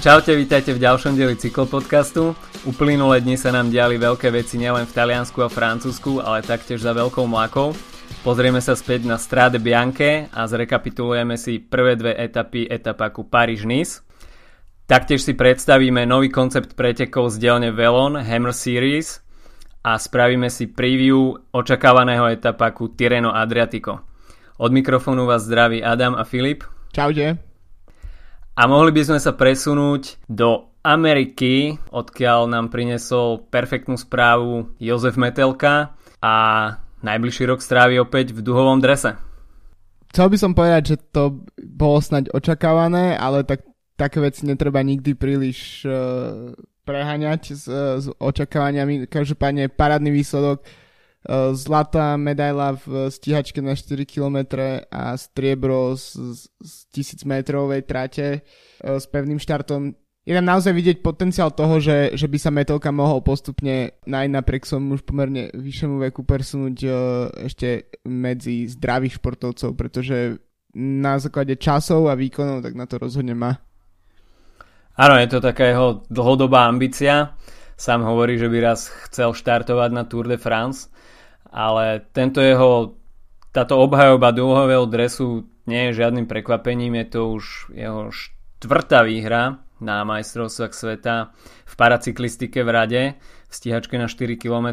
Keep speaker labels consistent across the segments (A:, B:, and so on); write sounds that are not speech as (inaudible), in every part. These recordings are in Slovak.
A: Čaute, vítajte v ďalšom dieli cyklopodcastu. Uplynulé dni sa nám diali veľké veci nielen v Taliansku a Francúzsku, ale taktiež za veľkou mlakou. Pozrieme sa späť na Strade Bianche a zrekapitulujeme si prvé dve etapy etapaku Paríž-Nice. Taktiež si predstavíme nový koncept pretekov z dielne Velon Hammer Series a spravíme si preview očakávaného etapaku Tireno Adriatico. Od mikrofónu vás zdraví Adam a Filip.
B: Čaute.
A: A mohli by sme sa presunúť do Ameriky, odkiaľ nám prinesol perfektnú správu Jozef Metelka a najbližší rok strávi opäť v duhovom drese.
B: Chcel by som povedať, že to bolo snaď očakávané, ale tak, také veci netreba nikdy príliš uh, preháňať s, s očakávaniami. Každopádne parádny výsledok zlatá medaila v stíhačke na 4 km a striebro z, z 1000 metrovej trate s pevným štartom. Je tam naozaj vidieť potenciál toho, že, že by sa metelka mohol postupne aj napriek som už pomerne vyššiemu veku presunúť ešte medzi zdravých športovcov, pretože na základe časov a výkonov tak na to rozhodne má.
A: Áno, je to taká jeho dlhodobá ambícia. Sám hovorí, že by raz chcel štartovať na Tour de France ale tento jeho, táto obhajoba dlhového dresu nie je žiadnym prekvapením, je to už jeho štvrtá výhra na majstrovstvách sveta v paracyklistike v rade v stíhačke na 4 km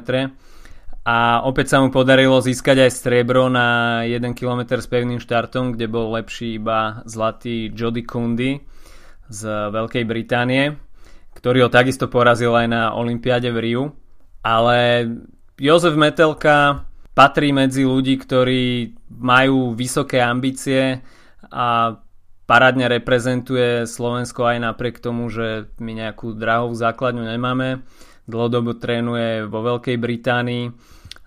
A: a opäť sa mu podarilo získať aj striebro na 1 km s pevným štartom, kde bol lepší iba zlatý Jody Kundy z Veľkej Británie, ktorý ho takisto porazil aj na Olympiáde v Riu. Ale Jozef Metelka patrí medzi ľudí, ktorí majú vysoké ambície a parádne reprezentuje Slovensko aj napriek tomu, že my nejakú drahovú základňu nemáme. Dlhodobo trénuje vo Veľkej Británii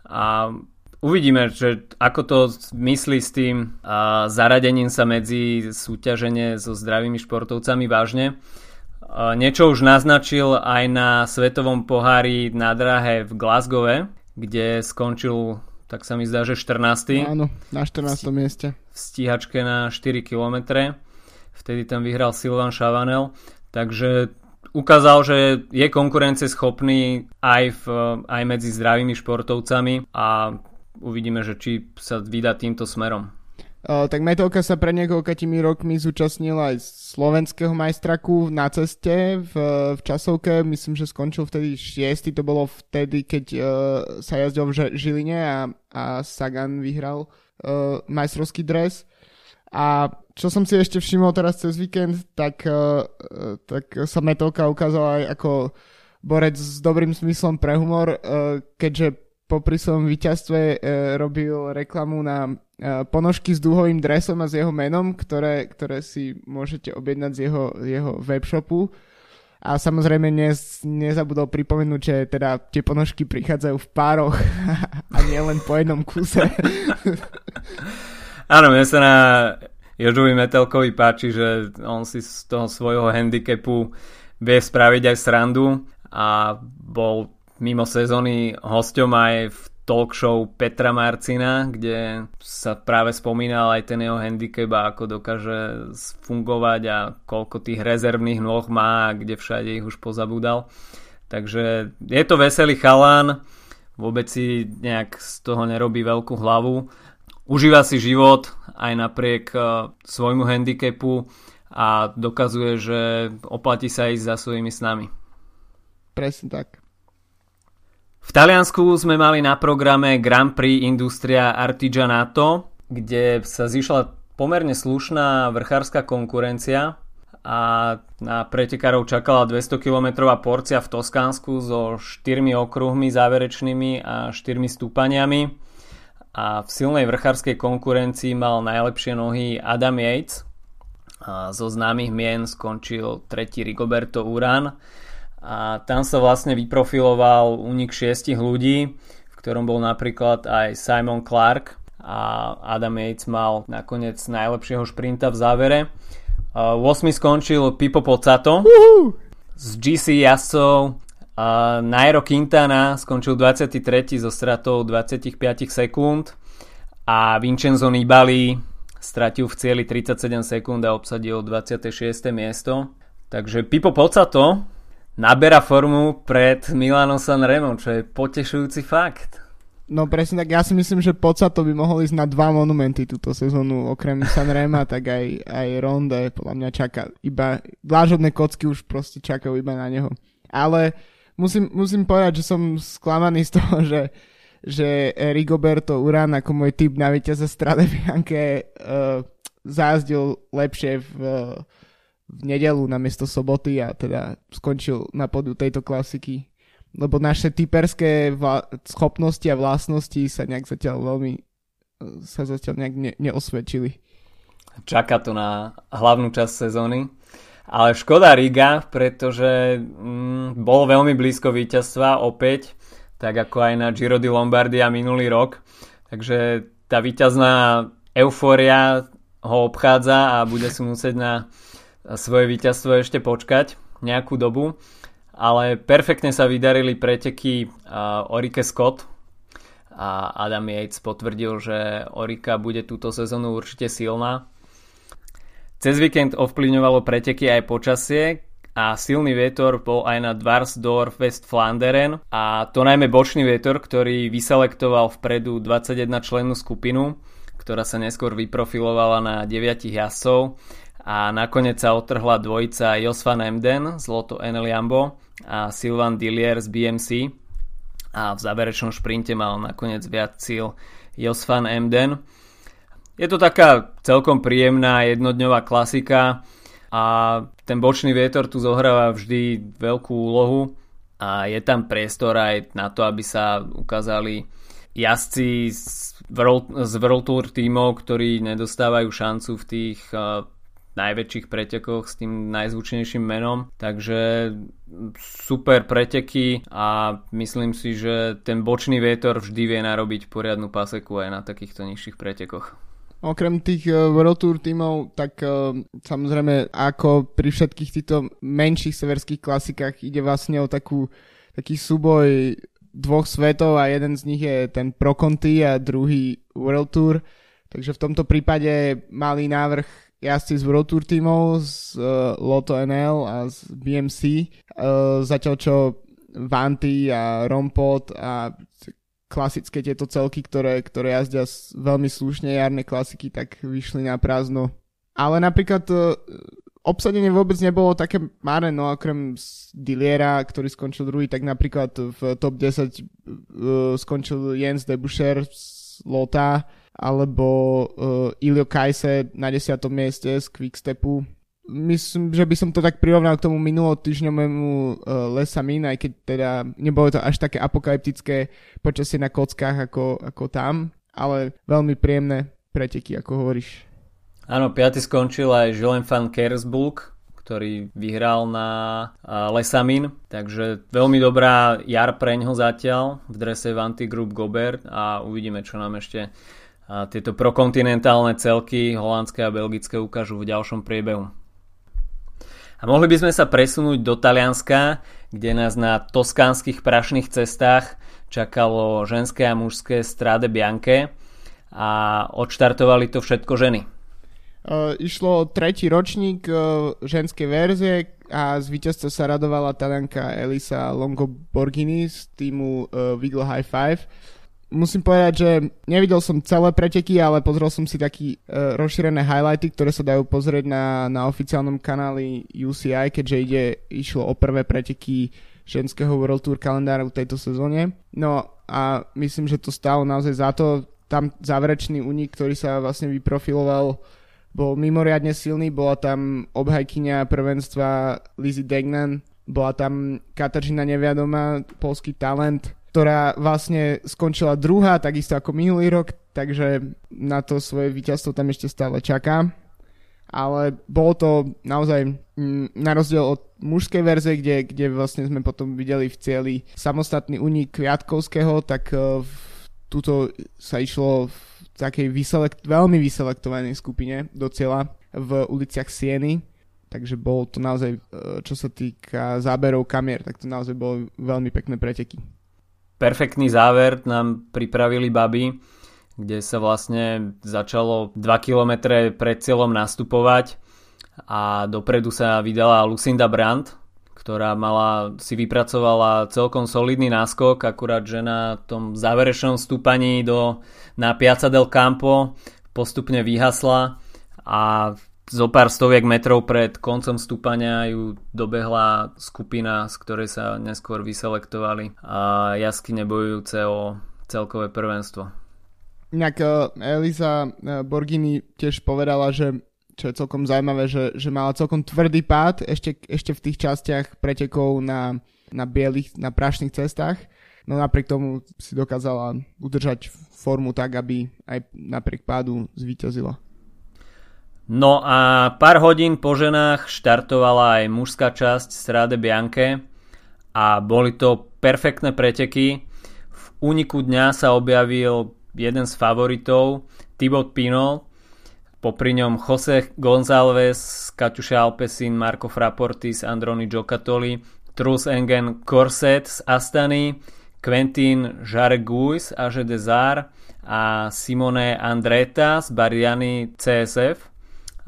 A: a uvidíme, že ako to myslí s tým a zaradením sa medzi súťaženie so zdravými športovcami vážne. Niečo už naznačil aj na Svetovom pohári na drahe v Glasgowe, kde skončil, tak sa mi zdá, že 14.
B: Áno, na 14. mieste.
A: V stíhačke na 4 km. Vtedy tam vyhral Silvan Chavanel. Takže ukázal, že je konkurenceschopný aj, v, aj medzi zdravými športovcami a uvidíme, že či sa vydá týmto smerom.
B: Uh, tak Metelka sa pre niekoľkými rokmi zúčastnil aj slovenského majstraku na ceste v, v časovke, myslím, že skončil vtedy 6. To bolo vtedy, keď uh, sa jazdil v Žiline a, a Sagan vyhral uh, majstrovský dres. A čo som si ešte všimol teraz cez víkend, tak, uh, tak sa Metelka ukázal aj ako borec s dobrým smyslom pre humor, uh, keďže popri svojom víťazstve uh, robil reklamu na Eh, ponožky s dúhovým dresom a s jeho menom, ktoré, ktoré si môžete objednať z jeho, jeho webshopu. A samozrejme nez, nezabudol pripomenúť, že teda tie ponožky prichádzajú v pároch (laughs) a nie len po jednom kuse.
A: Áno, mne sa na Jožovi Metelkovi páči, že on si z toho svojho handicapu vie spraviť aj srandu a bol mimo sezóny hosťom aj v talk show Petra Marcina, kde sa práve spomínal aj ten jeho handicap a ako dokáže fungovať a koľko tých rezervných nôh má a kde všade ich už pozabudal. Takže je to veselý chalán, vôbec si nejak z toho nerobí veľkú hlavu. Užíva si život aj napriek uh, svojmu handicapu a dokazuje, že oplatí sa ísť za svojimi snami.
B: Presne tak.
A: V Taliansku sme mali na programe Grand Prix Industria Artigianato, kde sa zišla pomerne slušná vrchárska konkurencia a na pretekárov čakala 200 km porcia v Toskánsku so 4 okruhmi záverečnými a 4 stúpaniami. A v silnej vrchárskej konkurencii mal najlepšie nohy Adam Yates a zo známych mien skončil tretí Rigoberto Uran a tam sa vlastne vyprofiloval únik šiestich ľudí, v ktorom bol napríklad aj Simon Clark a Adam Yates mal nakoniec najlepšieho šprinta v závere. 8. skončil Pipo Pozzato z GC jazdcov Nairo Quintana skončil 23. so stratou 25 sekúnd a Vincenzo Nibali stratil v cieli 37 sekúnd a obsadil 26. miesto. Takže Pipo Pocato naberá formu pred Milano Sanremo, čo je potešujúci fakt.
B: No presne tak, ja si myslím, že Pocato by mohol ísť na dva monumenty túto sezónu, okrem Sanrema, tak aj, aj Ronde podľa mňa čaká iba, dlážobné kocky už proste čakajú iba na neho. Ale musím, musím povedať, že som sklamaný z toho, (laughs) že, že Rigoberto Urán ako môj typ na víťaza Strade (laughs) Bianche uh, zázdil lepšie v, v nedelu namiesto soboty a teda skončil na podu tejto klasiky lebo naše typerské vla- schopnosti a vlastnosti sa nejak zatiaľ veľmi sa zatiaľ nejak ne- neosvedčili.
A: Čaká to na hlavnú časť sezóny. Ale škoda Riga, pretože mm, bol veľmi blízko víťazstva opäť, tak ako aj na Giro di Lombardia minulý rok. Takže tá víťazná eufória ho obchádza a bude si musieť na svoje víťazstvo ešte počkať nejakú dobu ale perfektne sa vydarili preteky Orike Scott. A Adam Yates potvrdil, že Orika bude túto sezónu určite silná. Cez víkend ovplyvňovalo preteky aj počasie a silný vietor bol aj na Dwarsdorf West Flanderen. A to najmä bočný vietor, ktorý vyselektoval vpredu 21 člennú skupinu, ktorá sa neskôr vyprofilovala na 9 jazdcov a nakoniec sa otrhla dvojica Jos van Emden z Loto Enel Jambo a Sylvan Dillier z BMC a v záverečnom šprinte mal nakoniec viac cíl Jos van Emden. Je to taká celkom príjemná jednodňová klasika a ten bočný vietor tu zohráva vždy veľkú úlohu a je tam priestor aj na to, aby sa ukázali jazdci z World, z World Tour tímov, ktorí nedostávajú šancu v tých najväčších pretekoch s tým najzvučnejším menom. Takže super preteky a myslím si, že ten bočný vietor vždy vie narobiť poriadnu paseku aj na takýchto nižších pretekoch.
B: Okrem tých uh, World Tour tímov, tak uh, samozrejme ako pri všetkých týchto menších severských klasikách ide vlastne o takú, taký súboj dvoch svetov a jeden z nich je ten Pro Conti a druhý World Tour. Takže v tomto prípade malý návrh jazdci z World Tour tímov, z uh, Lotto NL a z BMC, uh, eh, zatiaľ čo Vanty a Rompot a klasické tieto celky, ktoré, ktoré jazdia veľmi slušne jarné klasiky, tak vyšli na prázdno. Ale napríklad uh, obsadenie vôbec nebolo také marné, no okrem Diliera, ktorý skončil druhý, tak napríklad v top 10 uh, skončil Jens Debuscher z Lota, alebo uh, Ilio Kajse na 10. mieste z Quickstepu. Myslím, že by som to tak prirovnal k tomu minulotýždňovému uh, Lesa Min, aj keď teda nebolo to až také apokalyptické počasie na kockách ako, ako tam, ale veľmi príjemné preteky, ako hovoríš.
A: Áno, piaty skončil aj Julien van Kersburg, ktorý vyhral na Lesamin, takže veľmi dobrá jar preňho zatiaľ v drese Vanty Group Gobert a uvidíme, čo nám ešte tieto prokontinentálne celky holandské a belgické ukážu v ďalšom priebehu. A mohli by sme sa presunúť do Talianska, kde nás na toskánskych prašných cestách čakalo ženské a mužské Strade Bianche a odštartovali to všetko ženy.
B: Uh, išlo tretí ročník uh, ženskej verzie a z víťazstva sa radovala talianka Elisa Longoborghini z týmu uh, Viglo High Five musím povedať, že nevidel som celé preteky, ale pozrel som si taký uh, rozšírené highlighty, ktoré sa dajú pozrieť na, na oficiálnom kanáli UCI, keďže ide, išlo o prvé preteky ženského World Tour kalendáru v tejto sezóne. No a myslím, že to stalo naozaj za to. Tam záverečný únik, ktorý sa vlastne vyprofiloval, bol mimoriadne silný. Bola tam obhajkynia prvenstva Lizzie Degnan, bola tam Katarzyna Neviadoma, polský talent, ktorá vlastne skončila druhá, takisto ako minulý rok, takže na to svoje víťazstvo tam ešte stále čaká. Ale bolo to naozaj mm, na rozdiel od mužskej verzie, kde, kde vlastne sme potom videli v cieli samostatný únik Kviatkovského, tak uh, tuto sa išlo v takej vyselekt, veľmi vyselektovanej skupine do cieľa v uliciach Sieny. Takže bolo to naozaj, uh, čo sa týka záberov kamier, tak to naozaj bolo veľmi pekné preteky
A: perfektný záver nám pripravili baby, kde sa vlastne začalo 2 km pred cieľom nastupovať a dopredu sa vydala Lucinda Brandt, ktorá mala, si vypracovala celkom solidný náskok, akurát že na tom záverečnom stúpaní do, na Piazza del Campo postupne vyhasla a zo pár stoviek metrov pred koncom stúpania ju dobehla skupina, z ktorej sa neskôr vyselektovali a jasky nebojujúce o celkové prvenstvo.
B: Inak eh, Elisa eh, Borgini tiež povedala, že čo je celkom zaujímavé, že, že mala celkom tvrdý pád ešte, ešte v tých častiach pretekov na, na bielých, na prašných cestách. No napriek tomu si dokázala udržať formu tak, aby aj napriek pádu zvíťazila.
A: No a pár hodín po ženách štartovala aj mužská časť Strade Bianche a boli to perfektné preteky. V úniku dňa sa objavil jeden z favoritov, Thibaut Pinot, popri ňom Jose González, Kaťuša Alpesin, Marco Fraportis, Androni Giocattoli, Trus Engen Corset z Astany, Quentin Jarguis a Desar a Simone Andreta z Bariany CSF.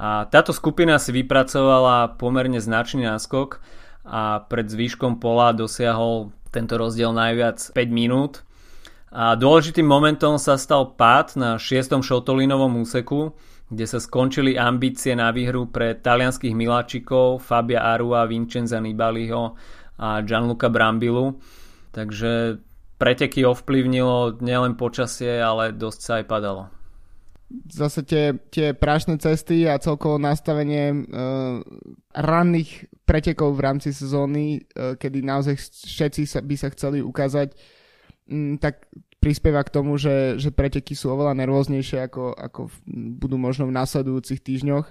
A: A táto skupina si vypracovala pomerne značný náskok a pred zvýškom pola dosiahol tento rozdiel najviac 5 minút. A dôležitým momentom sa stal pád na 6. šotolinovom úseku, kde sa skončili ambície na výhru pre talianských miláčikov Fabia Arua, Vincenza Nibaliho a Gianluca Brambilu. Takže preteky ovplyvnilo nielen počasie, ale dosť sa aj padalo.
B: Zase tie, tie prášne cesty a celkovo nastavenie uh, ranných pretekov v rámci sezóny, uh, kedy naozaj všetci sa, by sa chceli ukázať, um, tak prispieva k tomu, že, že preteky sú oveľa nervóznejšie ako, ako budú možno v následujúcich týždňoch.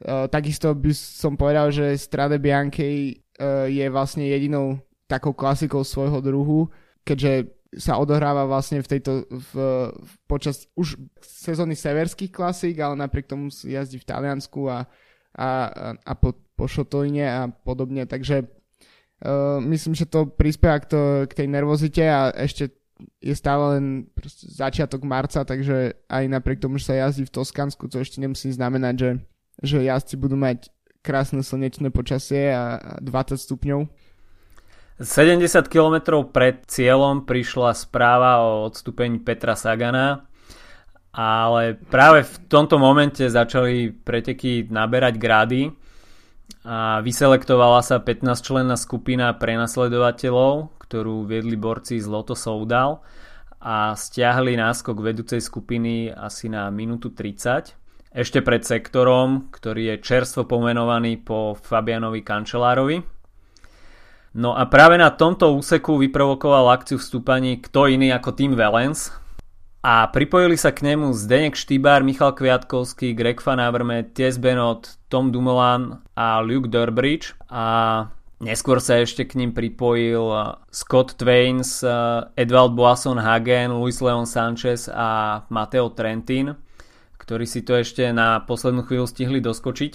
B: Uh, takisto by som povedal, že Strade Bianche uh, je vlastne jedinou takou klasikou svojho druhu, keďže sa odohráva vlastne v tejto v, v, počas už sezóny severských klasík, ale napriek tomu jazdí v Taliansku a, a, a po, po Šotojne a podobne, takže uh, myslím, že to prispieva k, to, k tej nervozite a ešte je stále len začiatok marca, takže aj napriek tomu, že sa jazdí v Toskansku, to ešte nemusí znamenať, že, že jazdci budú mať krásne slnečné počasie a 20 stupňov.
A: 70 km pred cieľom prišla správa o odstúpení Petra Sagana, ale práve v tomto momente začali preteky naberať grády a vyselektovala sa 15 členná skupina prenasledovateľov, ktorú viedli borci z Loto Soudal a stiahli náskok vedúcej skupiny asi na minútu 30 ešte pred sektorom, ktorý je čerstvo pomenovaný po Fabianovi Kančelárovi. No a práve na tomto úseku vyprovokoval akciu v kto iný ako Tim Valens a pripojili sa k nemu Zdenek Štýbar, Michal Kviatkovský, Greg Van Avermaet, Ties Benot, Tom Dumoulin a Luke Durbridge a Neskôr sa ešte k ním pripojil uh, Scott Twains, uh, Edvald Boasson Hagen, Luis Leon Sanchez a Mateo Trentin, ktorí si to ešte na poslednú chvíľu stihli doskočiť.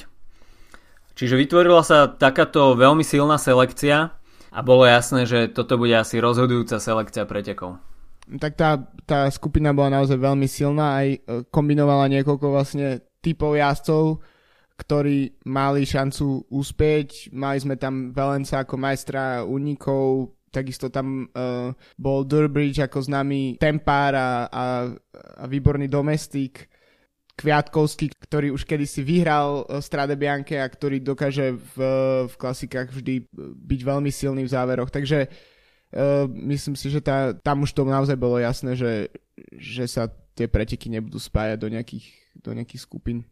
A: Čiže vytvorila sa takáto veľmi silná selekcia a bolo jasné, že toto bude asi rozhodujúca selekcia pretekov.
B: Tak tá, tá skupina bola naozaj veľmi silná, aj uh, kombinovala niekoľko vlastne typov jazdcov, ktorí mali šancu úspieť. Mali sme tam Valenca ako majstra únikov, takisto tam uh, bol Durbridge ako známy tempár a, a, a výborný domestik. Kviatkovský, ktorý už kedysi vyhral uh, Strade Bianche a ktorý dokáže v, v klasikách vždy byť veľmi silný v záveroch. Takže uh, myslím si, že tá, tam už to naozaj bolo jasné, že, že sa tie preteky nebudú spájať do nejakých, do nejakých skupín.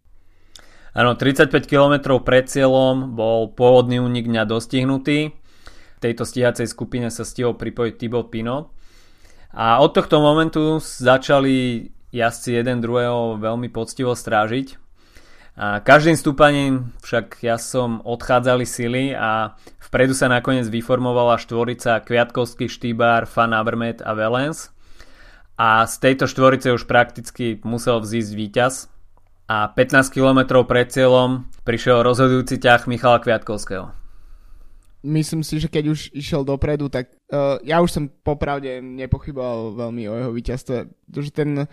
A: Áno, 35 km pred cieľom bol pôvodný únik dňa dostihnutý. V tejto stíhacej skupine sa stihol pripojiť Thibaut Pinot. A od tohto momentu začali jazdci jeden druhého veľmi poctivo strážiť. A každým stúpaním však ja som odchádzali sily a vpredu sa nakoniec vyformovala štvorica Kviatkovský, Štýbar, Fan Avermet a Velens. A z tejto štvorice už prakticky musel vzísť víťaz, a 15 km pred cieľom prišiel rozhodujúci ťah Michala Kviatkovského.
B: Myslím si, že keď už išiel dopredu, tak uh, ja už som popravde nepochyboval veľmi o jeho víťazstve, pretože ten uh,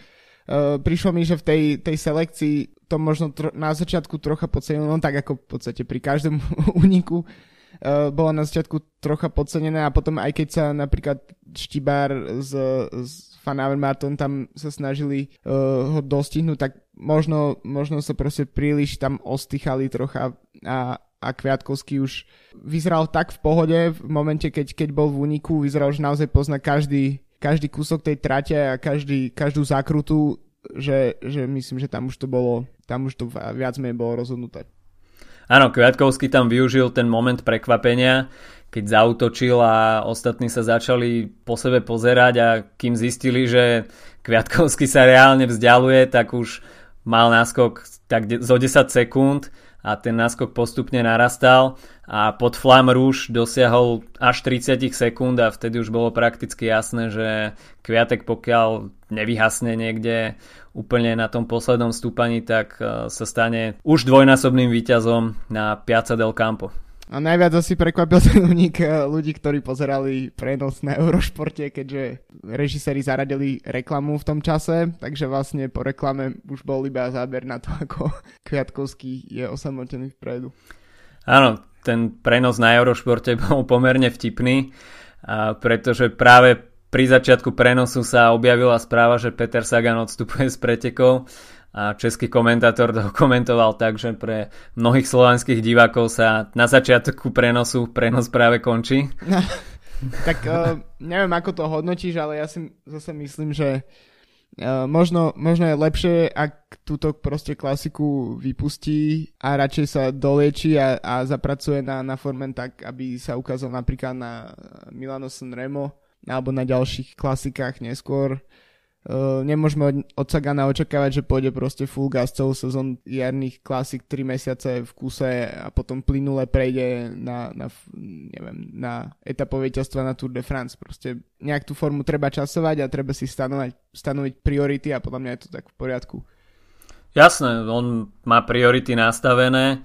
B: prišlo mi, že v tej, tej selekcii to možno tro, na začiatku trocha podcenené, no tak ako v podstate pri každom (laughs) úniku uh, bolo na začiatku trocha podcenené a potom aj keď sa napríklad Štibár z, z Fan Martin tam sa snažili uh, ho dostihnúť, tak možno, možno sa proste príliš tam ostychali trocha a, a Kviatkovský už vyzeral tak v pohode v momente, keď, keď bol v úniku, vyzeral, že naozaj pozná každý, každý kúsok tej trate a každý, každú zákrutu, že, že myslím, že tam už to bolo, tam už to viac menej bolo rozhodnuté.
A: Áno, Kviatkovský tam využil ten moment prekvapenia, keď zautočil a ostatní sa začali po sebe pozerať a kým zistili, že Kviatkovský sa reálne vzdialuje, tak už mal náskok tak zo 10 sekúnd a ten náskok postupne narastal a pod Flam Rouge dosiahol až 30 sekúnd a vtedy už bolo prakticky jasné, že Kviatek pokiaľ nevyhasne niekde úplne na tom poslednom stúpaní, tak e, sa stane už dvojnásobným víťazom na Piazza del Campo.
B: A najviac asi prekvapil ten únik eh, ľudí, ktorí pozerali prenos na Eurošporte, keďže režiséri zaradili reklamu v tom čase, takže vlastne po reklame už bol iba záber na to, (laughs) ako Kviatkovský je osamotený vpredu.
A: Áno, ten prenos na Eurošporte (laughs) bol pomerne vtipný, pretože práve pri začiatku prenosu sa objavila správa, že Peter Sagan odstupuje z pretekov a český komentátor to (laughs) komentoval tak, že pre mnohých slovenských divákov sa na začiatku prenosu prenos práve končí. (laughs)
B: Tak uh, neviem, ako to hodnotíš, ale ja si zase myslím, že uh, možno, možno je lepšie, ak túto proste klasiku vypustí a radšej sa dolieči a, a zapracuje na, na formen tak, aby sa ukázal napríklad na Milano Sanremo alebo na ďalších klasikách neskôr Uh, nemôžeme od, od Sagana očakávať, že pôjde proste full gas celú sezón jarných klasik 3 mesiace v kuse a potom plynule prejde na, na, neviem, na etapové víťazstva na Tour de France. Proste nejak tú formu treba časovať a treba si stanovať, stanoviť priority a podľa mňa je to tak v poriadku.
A: Jasné, on má priority nastavené,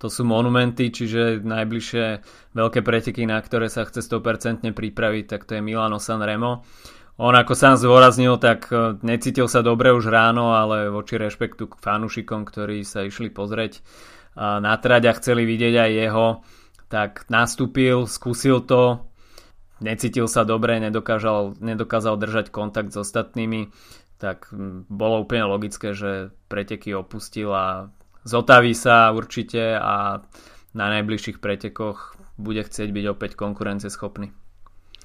A: to sú monumenty, čiže najbližšie veľké preteky, na ktoré sa chce 100% pripraviť, tak to je Milano San Remo. On ako sám zdôraznil, tak e, necítil sa dobre už ráno, ale voči rešpektu k fanúšikom, ktorí sa išli pozrieť e, na trať a chceli vidieť aj jeho, tak nastúpil, skúsil to, necítil sa dobre, nedokázal, nedokázal držať kontakt s ostatnými, tak bolo úplne logické, že preteky opustil a zotaví sa určite a na najbližších pretekoch bude chcieť byť opäť konkurenceschopný.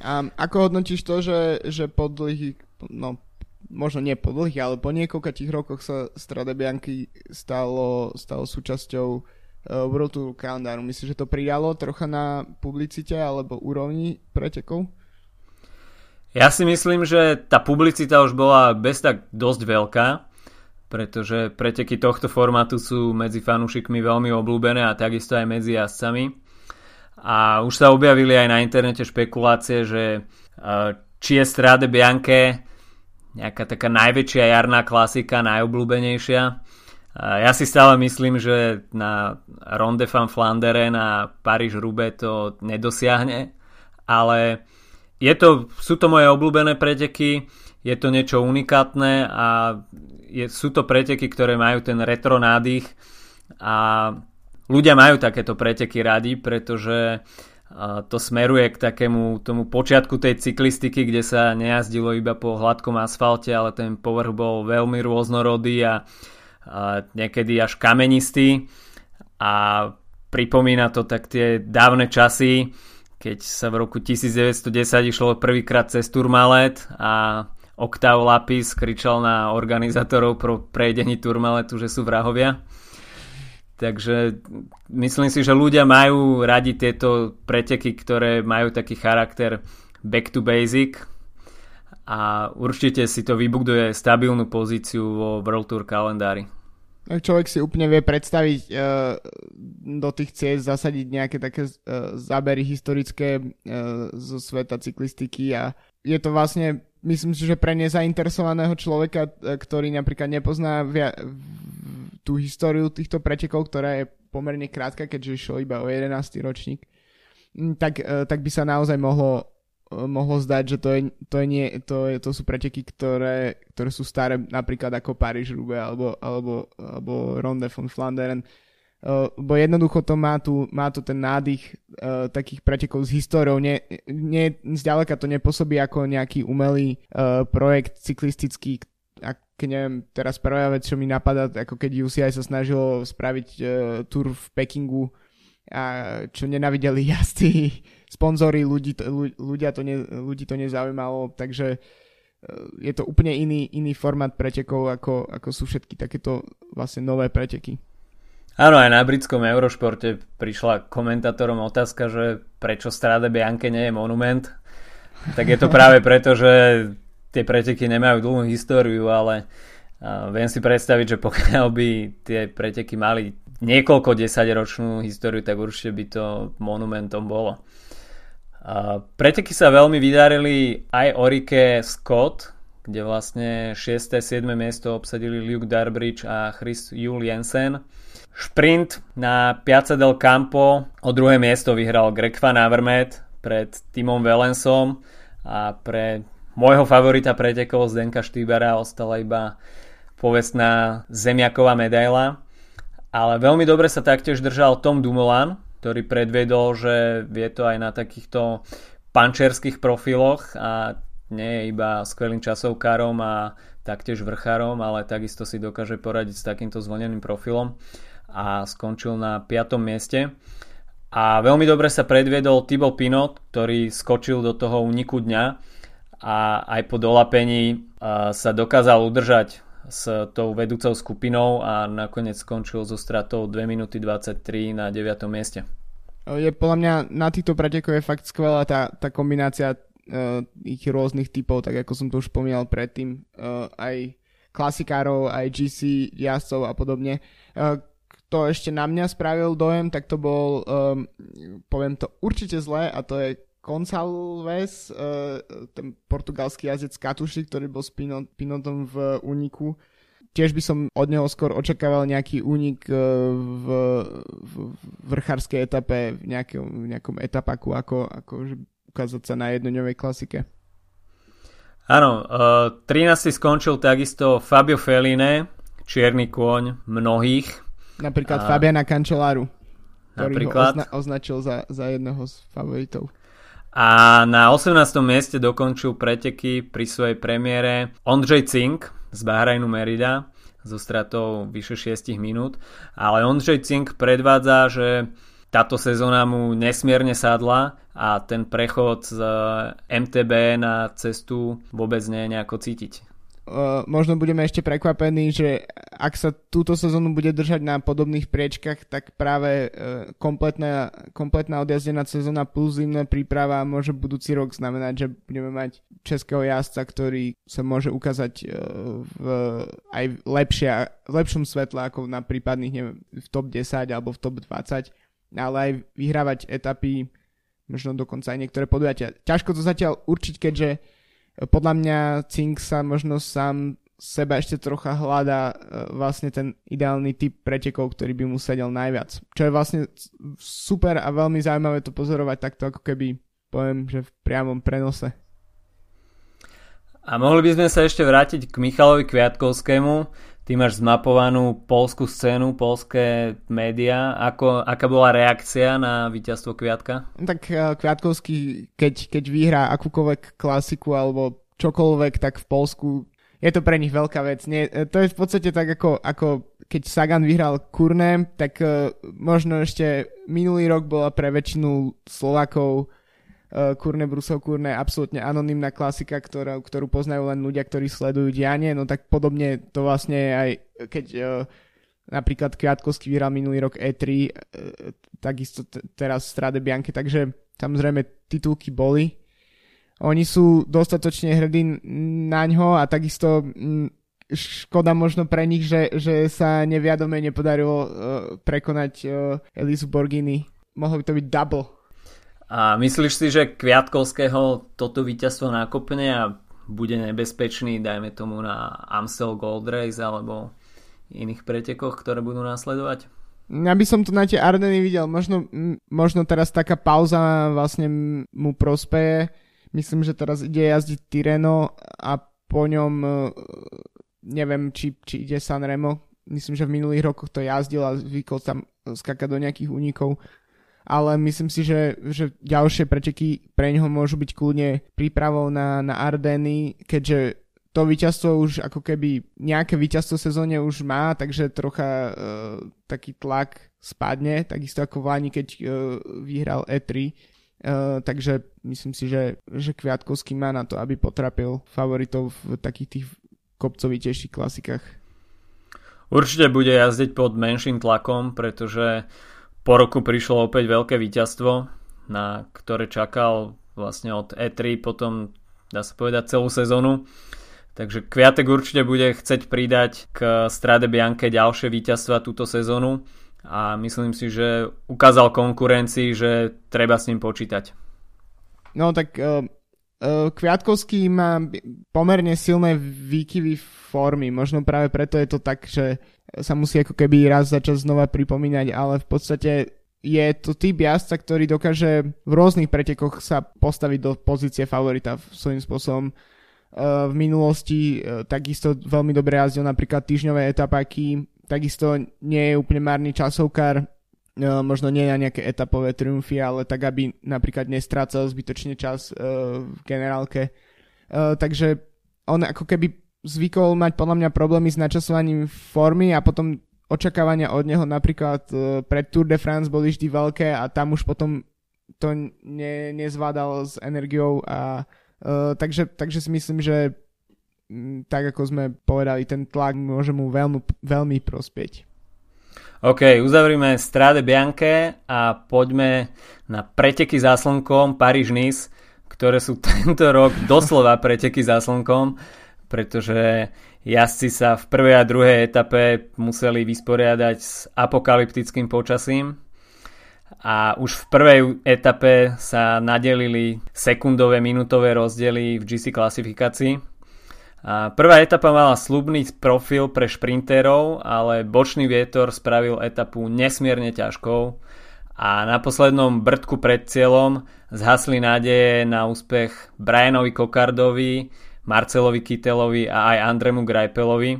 B: A ako hodnotíš to, že, že po dlhých, no možno nie po dlhých, ale po niekoľkých rokoch sa Strade Bianchi stalo, stalo súčasťou uh, World Tour kalendáru. Myslíš, že to pridalo trocha na publicite alebo úrovni pretekov?
A: Ja si myslím, že tá publicita už bola bez tak dosť veľká, pretože preteky tohto formátu sú medzi fanúšikmi veľmi obľúbené a takisto aj medzi jazdcami. A už sa objavili aj na internete špekulácie, že e, či je Strade Bianche nejaká taká najväčšia jarná klasika, najobľúbenejšia. Ja si stále myslím, že na Ronde van Flandere na Paríž-Roubaix to nedosiahne, ale je to, sú to moje obľúbené preteky, je to niečo unikátne a je, sú to preteky, ktoré majú ten retro nádych a ľudia majú takéto preteky radi, pretože to smeruje k takému tomu počiatku tej cyklistiky, kde sa nejazdilo iba po hladkom asfalte, ale ten povrch bol veľmi rôznorodý a, a niekedy až kamenistý. A pripomína to tak tie dávne časy, keď sa v roku 1910 išlo prvýkrát cez Turmalet a Octav Lapis kričal na organizátorov pro prejdení Turmaletu, že sú vrahovia. Takže myslím si, že ľudia majú radi tieto preteky, ktoré majú taký charakter back to basic a určite si to vybuduje stabilnú pozíciu vo World Tour kalendári.
B: Človek si úplne vie predstaviť uh, do tých ciest zasadiť nejaké také uh, zábery historické uh, zo sveta cyklistiky a je to vlastne, myslím si, že pre nezainteresovaného človeka, ktorý napríklad nepozná via- tú históriu týchto pretekov, ktorá je pomerne krátka, keďže išlo iba o 11. ročník, tak, e, tak by sa naozaj mohlo mohlo zdať, že to, je, to, je nie, to, je, to sú preteky, ktoré, ktoré sú staré napríklad ako Paríž Roubaix alebo, alebo, alebo Ronde von Flanderen. Uh, bo jednoducho to má tu, má tu ten nádych uh, takých pretekov s históriou. Nie, nie, zďaleka to nepôsobí ako nejaký umelý uh, projekt cyklistický, ak, neviem, teraz prvá vec, čo mi napadá, ako keď UCI sa snažilo spraviť uh, tur v Pekingu a čo nenavideli (laughs) jazdci, sponzory, ľudí, ľudia to ne, ľudí to nezaujímalo, takže je to úplne iný, iný formát pretekov, ako, ako sú všetky takéto vlastne nové preteky.
A: Áno, aj na britskom Eurošporte prišla komentátorom otázka, že prečo Strade Bianche nie je monument. Tak je to práve preto, že tie preteky nemajú dlhú históriu, ale viem si predstaviť, že pokiaľ by tie preteky mali niekoľko desaťročnú históriu, tak určite by to monumentom bolo. Preteky sa veľmi vydarili aj Orike Scott, kde vlastne 6. 7. miesto obsadili Luke Darbridge a Chris Jul Jensen. Šprint na Piazza del Campo. O druhé miesto vyhral Greg Van Avermaet pred Timom Velensom a pre môjho favorita pretekov Zdenka Štýbera ostala iba povestná zemiaková medaila. Ale veľmi dobre sa taktiež držal Tom Dumoulin, ktorý predvedol, že vie to aj na takýchto pančerských profiloch a nie je iba skvelým časovkárom a taktiež vrchárom, ale takisto si dokáže poradiť s takýmto zvlneným profilom a skončil na 5. mieste. A veľmi dobre sa predviedol Thibaut Pinot, ktorý skočil do toho úniku dňa a aj po dolapení sa dokázal udržať s tou vedúcou skupinou a nakoniec skončil so stratou 2 minúty 23 na 9. mieste.
B: Je podľa mňa na týchto pretekoch je fakt skvelá tá, tá kombinácia uh, ich rôznych typov, tak ako som to už spomínal predtým, uh, aj klasikárov, aj GC jazdcov a podobne. Uh, kto ešte na mňa spravil dojem, tak to bol, um, poviem to určite zle a to je Gonçalves, uh, ten portugalský jazdec Katuši, ktorý bol s Pinotom v úniku. Tiež by som od neho skôr očakával nejaký únik uh, v, v vrchárskej etape, v nejakom, v nejakom etapaku, ako, ako ukázať sa na jednoňovej klasike.
A: Áno, uh, 13. skončil takisto Fabio Feline, čierny kôň mnohých.
B: Napríklad a... Fabiana Cancellaru, ktorý Napríklad... ho ozna- označil za, za jedného z favoritov.
A: A na 18. mieste dokončil preteky pri svojej premiére Ondřej Cink z Bahrajnu Merida so stratou vyše 6 minút. Ale Ondřej Cink predvádza, že táto sezóna mu nesmierne sadla a ten prechod z MTB na cestu vôbec nie je nejako cítiť
B: uh, možno budeme ešte prekvapení, že ak sa túto sezónu bude držať na podobných priečkach, tak práve uh, kompletná, kompletná odjazdená sezóna plus zimná príprava môže budúci rok znamenať, že budeme mať českého jazdca, ktorý sa môže ukázať uh, v aj lepšia, v lepšom svetle ako na prípadných neviem, v top 10 alebo v top 20, ale aj vyhrávať etapy možno dokonca aj niektoré podujatia. Ťažko to zatiaľ určiť, keďže podľa mňa Cink sa možno sám seba ešte trocha hľadá e, vlastne ten ideálny typ pretekov, ktorý by mu sedel najviac. Čo je vlastne super a veľmi zaujímavé to pozorovať takto ako keby poviem, že v priamom prenose.
A: A mohli by sme sa ešte vrátiť k Michalovi Kviatkovskému. Ty máš zmapovanú polskú scénu, polské médiá. Ako, aká bola reakcia na víťazstvo Kviatka?
B: Tak uh, Kviatkovský, keď, keď vyhrá akúkoľvek klasiku alebo čokoľvek, tak v Polsku je to pre nich veľká vec. Nie, e, to je v podstate tak, ako, ako keď Sagan vyhral Kurné, tak uh, možno ešte minulý rok bola pre väčšinu Slovakov Kurne Brusov Kurne absolútne anonimná klasika, ktorá, ktorú poznajú len ľudia, ktorí sledujú dianie, no tak podobne to vlastne je aj keď uh, napríklad Kviatkovský vyhral minulý rok E3, uh, takisto t- teraz Strade Bianche, takže samozrejme titulky boli. Oni sú dostatočne hrdí na ňo a takisto mm, škoda možno pre nich, že, že sa neviadome nepodarilo uh, prekonať uh, Elisu Borgini. Mohlo by to byť double
A: a myslíš si, že Kviatkovského toto víťazstvo nakopne a bude nebezpečný, dajme tomu na Amstel Gold Race alebo iných pretekoch, ktoré budú následovať?
B: Ja by som to na tie Ardeny videl. Možno, možno teraz taká pauza vlastne mu prospeje. myslím, že teraz ide jazdiť Tireno a po ňom neviem, či, či ide Sanremo. Myslím, že v minulých rokoch to jazdil a zvykol tam skakať do nejakých únikov ale myslím si, že, že ďalšie preteky pre neho môžu byť kľudne prípravou na, na Ardeny, keďže to víťazstvo už ako keby nejaké víťazstvo sezóne už má, takže trocha uh, taký tlak spadne, takisto ako v Lani, keď uh, vyhral E3. Uh, takže myslím si, že, že Kviatkovský má na to, aby potrapil favoritov v takých tých kopcovitejších klasikách.
A: Určite bude jazdiť pod menším tlakom, pretože po roku prišlo opäť veľké víťazstvo, na ktoré čakal vlastne od E3 potom dá sa povedať celú sezónu. Takže Kviatek určite bude chceť pridať k Strade Bianche ďalšie víťazstva túto sezónu a myslím si, že ukázal konkurencii, že treba s ním počítať.
B: No tak uh, uh, Kviatkovský má pomerne silné výkyvy formy, možno práve preto je to tak, že sa musí ako keby raz za čas znova pripomínať, ale v podstate je to typ jazdca, ktorý dokáže v rôznych pretekoch sa postaviť do pozície favorita svojím spôsobom. V minulosti e, takisto veľmi dobre jazdil napríklad týždňové etapáky, takisto nie je úplne márny časovkár, e, možno nie na nejaké etapové triumfy, ale tak, aby napríklad nestrácal zbytočne čas e, v generálke. Takže on ako keby zvykol mať podľa mňa problémy s načasovaním formy a potom očakávania od neho napríklad uh, pred Tour de France boli vždy veľké a tam už potom to ne, nezvládal s energiou a uh, takže, takže si myslím, že m, tak ako sme povedali, ten tlak môže mu veľmi, veľmi prospieť.
A: OK, uzavrime Strade Bianche a poďme na preteky za slnkom Paríž-Nice, ktoré sú (laughs) tento rok doslova preteky za slnkom pretože jazdci sa v prvej a druhej etape museli vysporiadať s apokalyptickým počasím a už v prvej etape sa nadelili sekundové, minútové rozdiely v GC klasifikácii. A prvá etapa mala slubný profil pre šprinterov, ale bočný vietor spravil etapu nesmierne ťažkou a na poslednom brdku pred cieľom zhasli nádeje na úspech Brianovi Kokardovi, Marcelovi Kytelovi a aj Andremu Grajpelovi.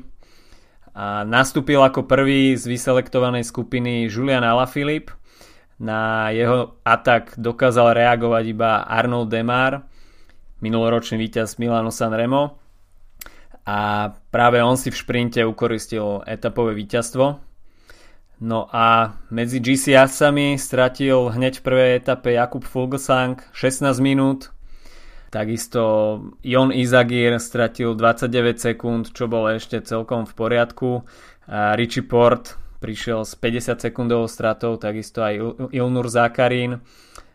A: A nastúpil ako prvý z vyselektovanej skupiny Julian Alaphilippe. Na jeho atak dokázal reagovať iba Arnold Demar, minuloročný víťaz Milano Sanremo. A práve on si v šprinte ukoristil etapové víťazstvo. No a medzi GC jazdcami stratil hneď v prvej etape Jakub Fulgesang 16 minút, Takisto Jon Izagir stratil 29 sekúnd, čo bolo ešte celkom v poriadku. A Richie Port prišiel s 50 sekundovou stratou, takisto aj Ilnur Zakarin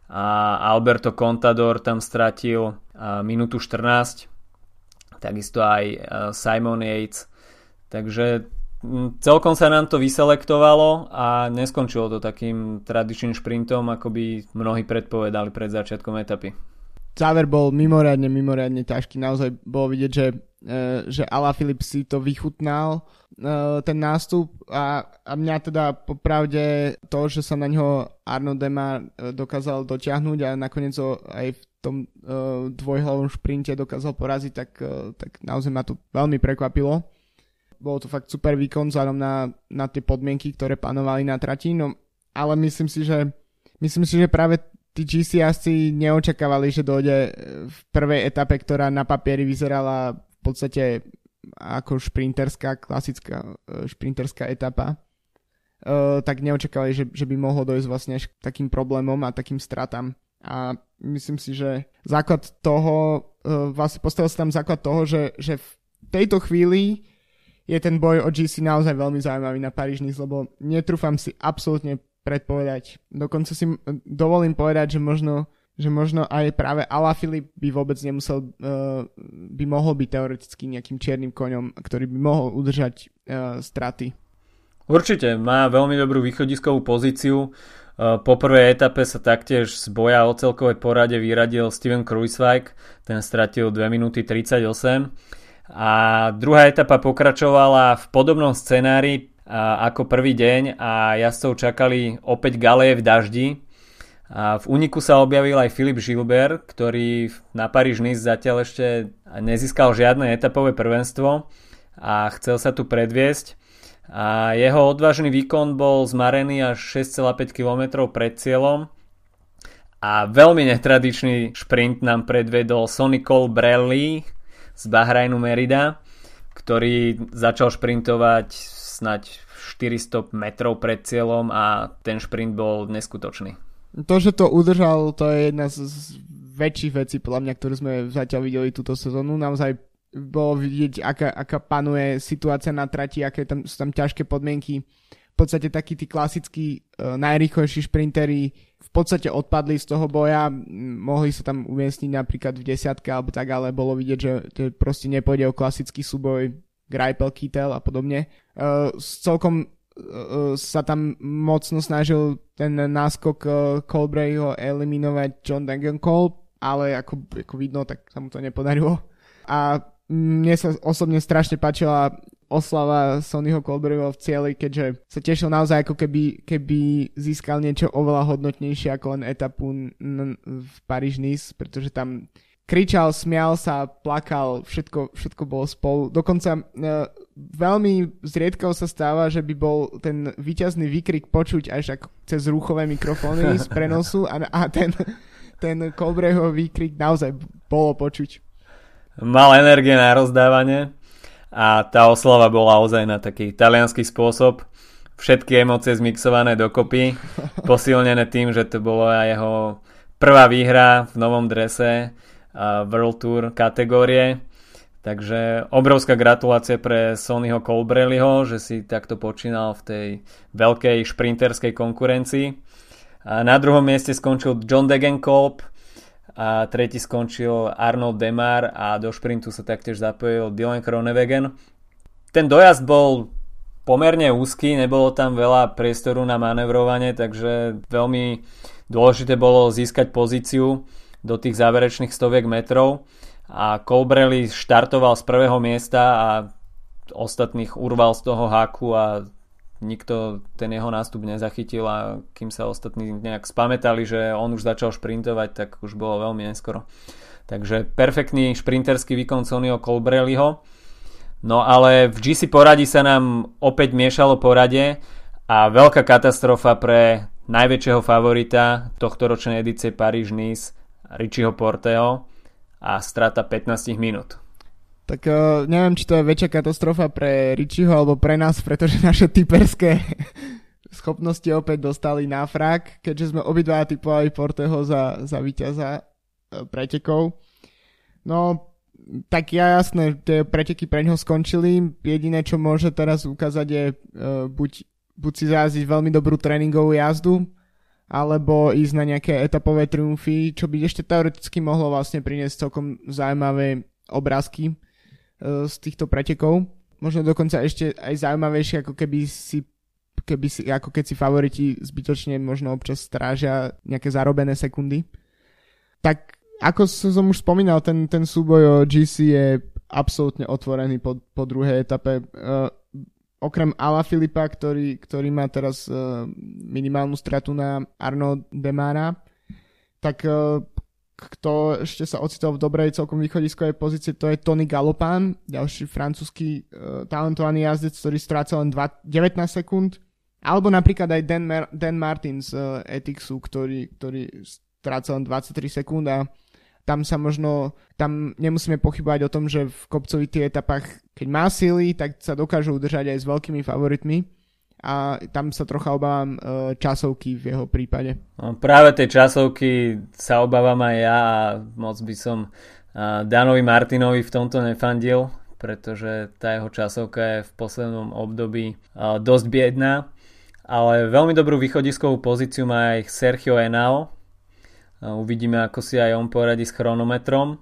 A: a Alberto Contador tam stratil minútu 14, takisto aj Simon Yates. Takže celkom sa nám to vyselektovalo a neskončilo to takým tradičným šprintom, ako by mnohí predpovedali pred začiatkom etapy
B: záver bol mimoriadne, mimoriadne ťažký. Naozaj bolo vidieť, že, e, že Ala Filip si to vychutnal, e, ten nástup a, a mňa teda popravde to, že sa na ňo Arno Dema e, dokázal dotiahnuť a nakoniec ho aj v tom dvojhlavom šprinte dokázal poraziť, tak, tak naozaj ma to veľmi prekvapilo. Bolo to fakt super výkon vzhľadom na, na tie podmienky, ktoré panovali na trati, no ale myslím si, že myslím si, že práve tí GC asi neočakávali, že dojde e, v prvej etape, ktorá na papieri vyzerala v podstate ako šprinterská, klasická e, šprinterská etapa. Uh, tak neočakávali, že, že by mohlo dojsť vlastne až k takým problémom a takým stratám. A myslím si, že základ toho, vlastne postavil sa tam základ toho, že, že v tejto chvíli je ten boj o GC naozaj veľmi zaujímavý na Paríž lebo netrúfam si absolútne predpovedať. Dokonca si dovolím povedať, že možno, že možno aj práve Ala Filip by vôbec nemusel, uh, by mohol byť teoreticky nejakým čiernym koňom, ktorý by mohol udržať uh, straty.
A: Určite, má veľmi dobrú východiskovú pozíciu. Uh, po prvej etape sa taktiež z boja o celkovej porade vyradil Steven Kruiswijk, ten stratil 2 minúty 38. A druhá etapa pokračovala v podobnom scenári, ako prvý deň a jazdcov čakali opäť galéje v daždi. A v úniku sa objavil aj Filip Gilbert, ktorý na Paríž-Nice zatiaľ ešte nezískal žiadne etapové prvenstvo a chcel sa tu predviesť. A jeho odvážny výkon bol zmarený až 6,5 km pred cieľom a veľmi netradičný šprint nám predvedol Sonny Colbrelli z Bahrajnu Merida, ktorý začal šprintovať snať 400 metrov pred cieľom a ten šprint bol neskutočný.
B: To, že to udržal, to je jedna z väčších vecí, podľa mňa, ktorú sme zatiaľ videli túto sezónu. Naozaj bolo vidieť, aká, aká panuje situácia na trati, aké tam, sú tam ťažké podmienky. V podstate takí tí klasickí uh, najrýchlejší šprintery v podstate odpadli z toho boja, mohli sa tam umiestniť napríklad v desiatke alebo tak, ale bolo vidieť, že, že proste nepôjde o klasický súboj Greipel, Kittel a podobne. Uh, celkom uh, sa tam mocno snažil ten náskok uh, Colbrayho eliminovať John Degenkolb, ale ako, ako vidno, tak sa mu to nepodarilo. A mne sa osobne strašne páčila oslava Sonyho Colberryho v cieli, keďže sa tešil naozaj ako keby, keby získal niečo oveľa hodnotnejšie ako len etapu n- v Paríž-Nice, pretože tam kričal, smial sa, plakal, všetko, všetko bolo spolu. Dokonca e, veľmi zriedkavo sa stáva, že by bol ten výťazný výkrik počuť až ako cez rúchové mikrofóny z (laughs) prenosu a, a ten, ten Colbreyho výkrik naozaj bolo počuť.
A: Mal energie na rozdávanie a tá oslava bola ozaj na taký talianský spôsob. Všetky emócie zmixované dokopy, (laughs) posilnené tým, že to bola jeho prvá výhra v novom drese World Tour kategórie. Takže obrovská gratulácia pre Sonyho Colbrelliho, že si takto počínal v tej veľkej šprinterskej konkurencii. A na druhom mieste skončil John Degenkolb a tretí skončil Arnold Demar a do šprintu sa taktiež zapojil Dylan Kronewegen. Ten dojazd bol pomerne úzky, nebolo tam veľa priestoru na manevrovanie, takže veľmi dôležité bolo získať pozíciu do tých záverečných stoviek metrov a Colbrelli štartoval z prvého miesta a ostatných urval z toho háku a nikto ten jeho nástup nezachytil a kým sa ostatní nejak spametali, že on už začal šprintovať, tak už bolo veľmi neskoro. Takže perfektný šprinterský výkon Sonio Colbrelliho. No ale v GC poradí sa nám opäť miešalo porade a veľká katastrofa pre najväčšieho favorita tohto ročnej edície Paríž-Nice Richieho Porteho a strata 15 minút.
B: Tak uh, neviem, či to je väčšia katastrofa pre Richieho alebo pre nás, pretože (laughs) naše typerské (laughs) schopnosti opäť dostali na frak, keďže sme obidva typovali Porteho za, za víťaza uh, pretekov. No, tak ja jasné, tie preteky pre neho skončili. Jediné, čo môže teraz ukázať je uh, buď, buď si zraziť veľmi dobrú tréningovú jazdu, alebo ísť na nejaké etapové triumfy, čo by ešte teoreticky mohlo vlastne priniesť celkom zaujímavé obrázky uh, z týchto pretekov. Možno dokonca ešte aj zaujímavejšie, ako keby si keby si, ako keď si favoriti zbytočne možno občas strážia nejaké zarobené sekundy. Tak ako som už spomínal, ten, ten súboj o GC je absolútne otvorený po, po druhej etape. Uh, okrem Ala Filipa, ktorý, ktorý má teraz uh, minimálnu stratu na Arno Demara, tak uh, kto ešte sa ocitol v dobrej celkom východiskovej pozícii, to je Tony Galopin, ďalší francúzsky uh, talentovaný jazdec, ktorý strácal len 2, 19 sekúnd, alebo napríklad aj Dan, Mar- Dan Martin z uh, Etixu, ktorý, ktorý strácal len 23 sekúnd a tam sa možno, tam nemusíme pochybovať o tom, že v kopcovitých etapách, keď má síly, tak sa dokážu udržať aj s veľkými favoritmi. A tam sa trocha obávam uh, časovky v jeho prípade.
A: No, práve tej časovky sa obávam aj ja a moc by som uh, Danovi Martinovi v tomto nefandil, pretože tá jeho časovka je v poslednom období uh, dosť biedná, ale veľmi dobrú východiskovú pozíciu má aj Sergio Enao, Uvidíme, ako si aj on poradí s chronometrom.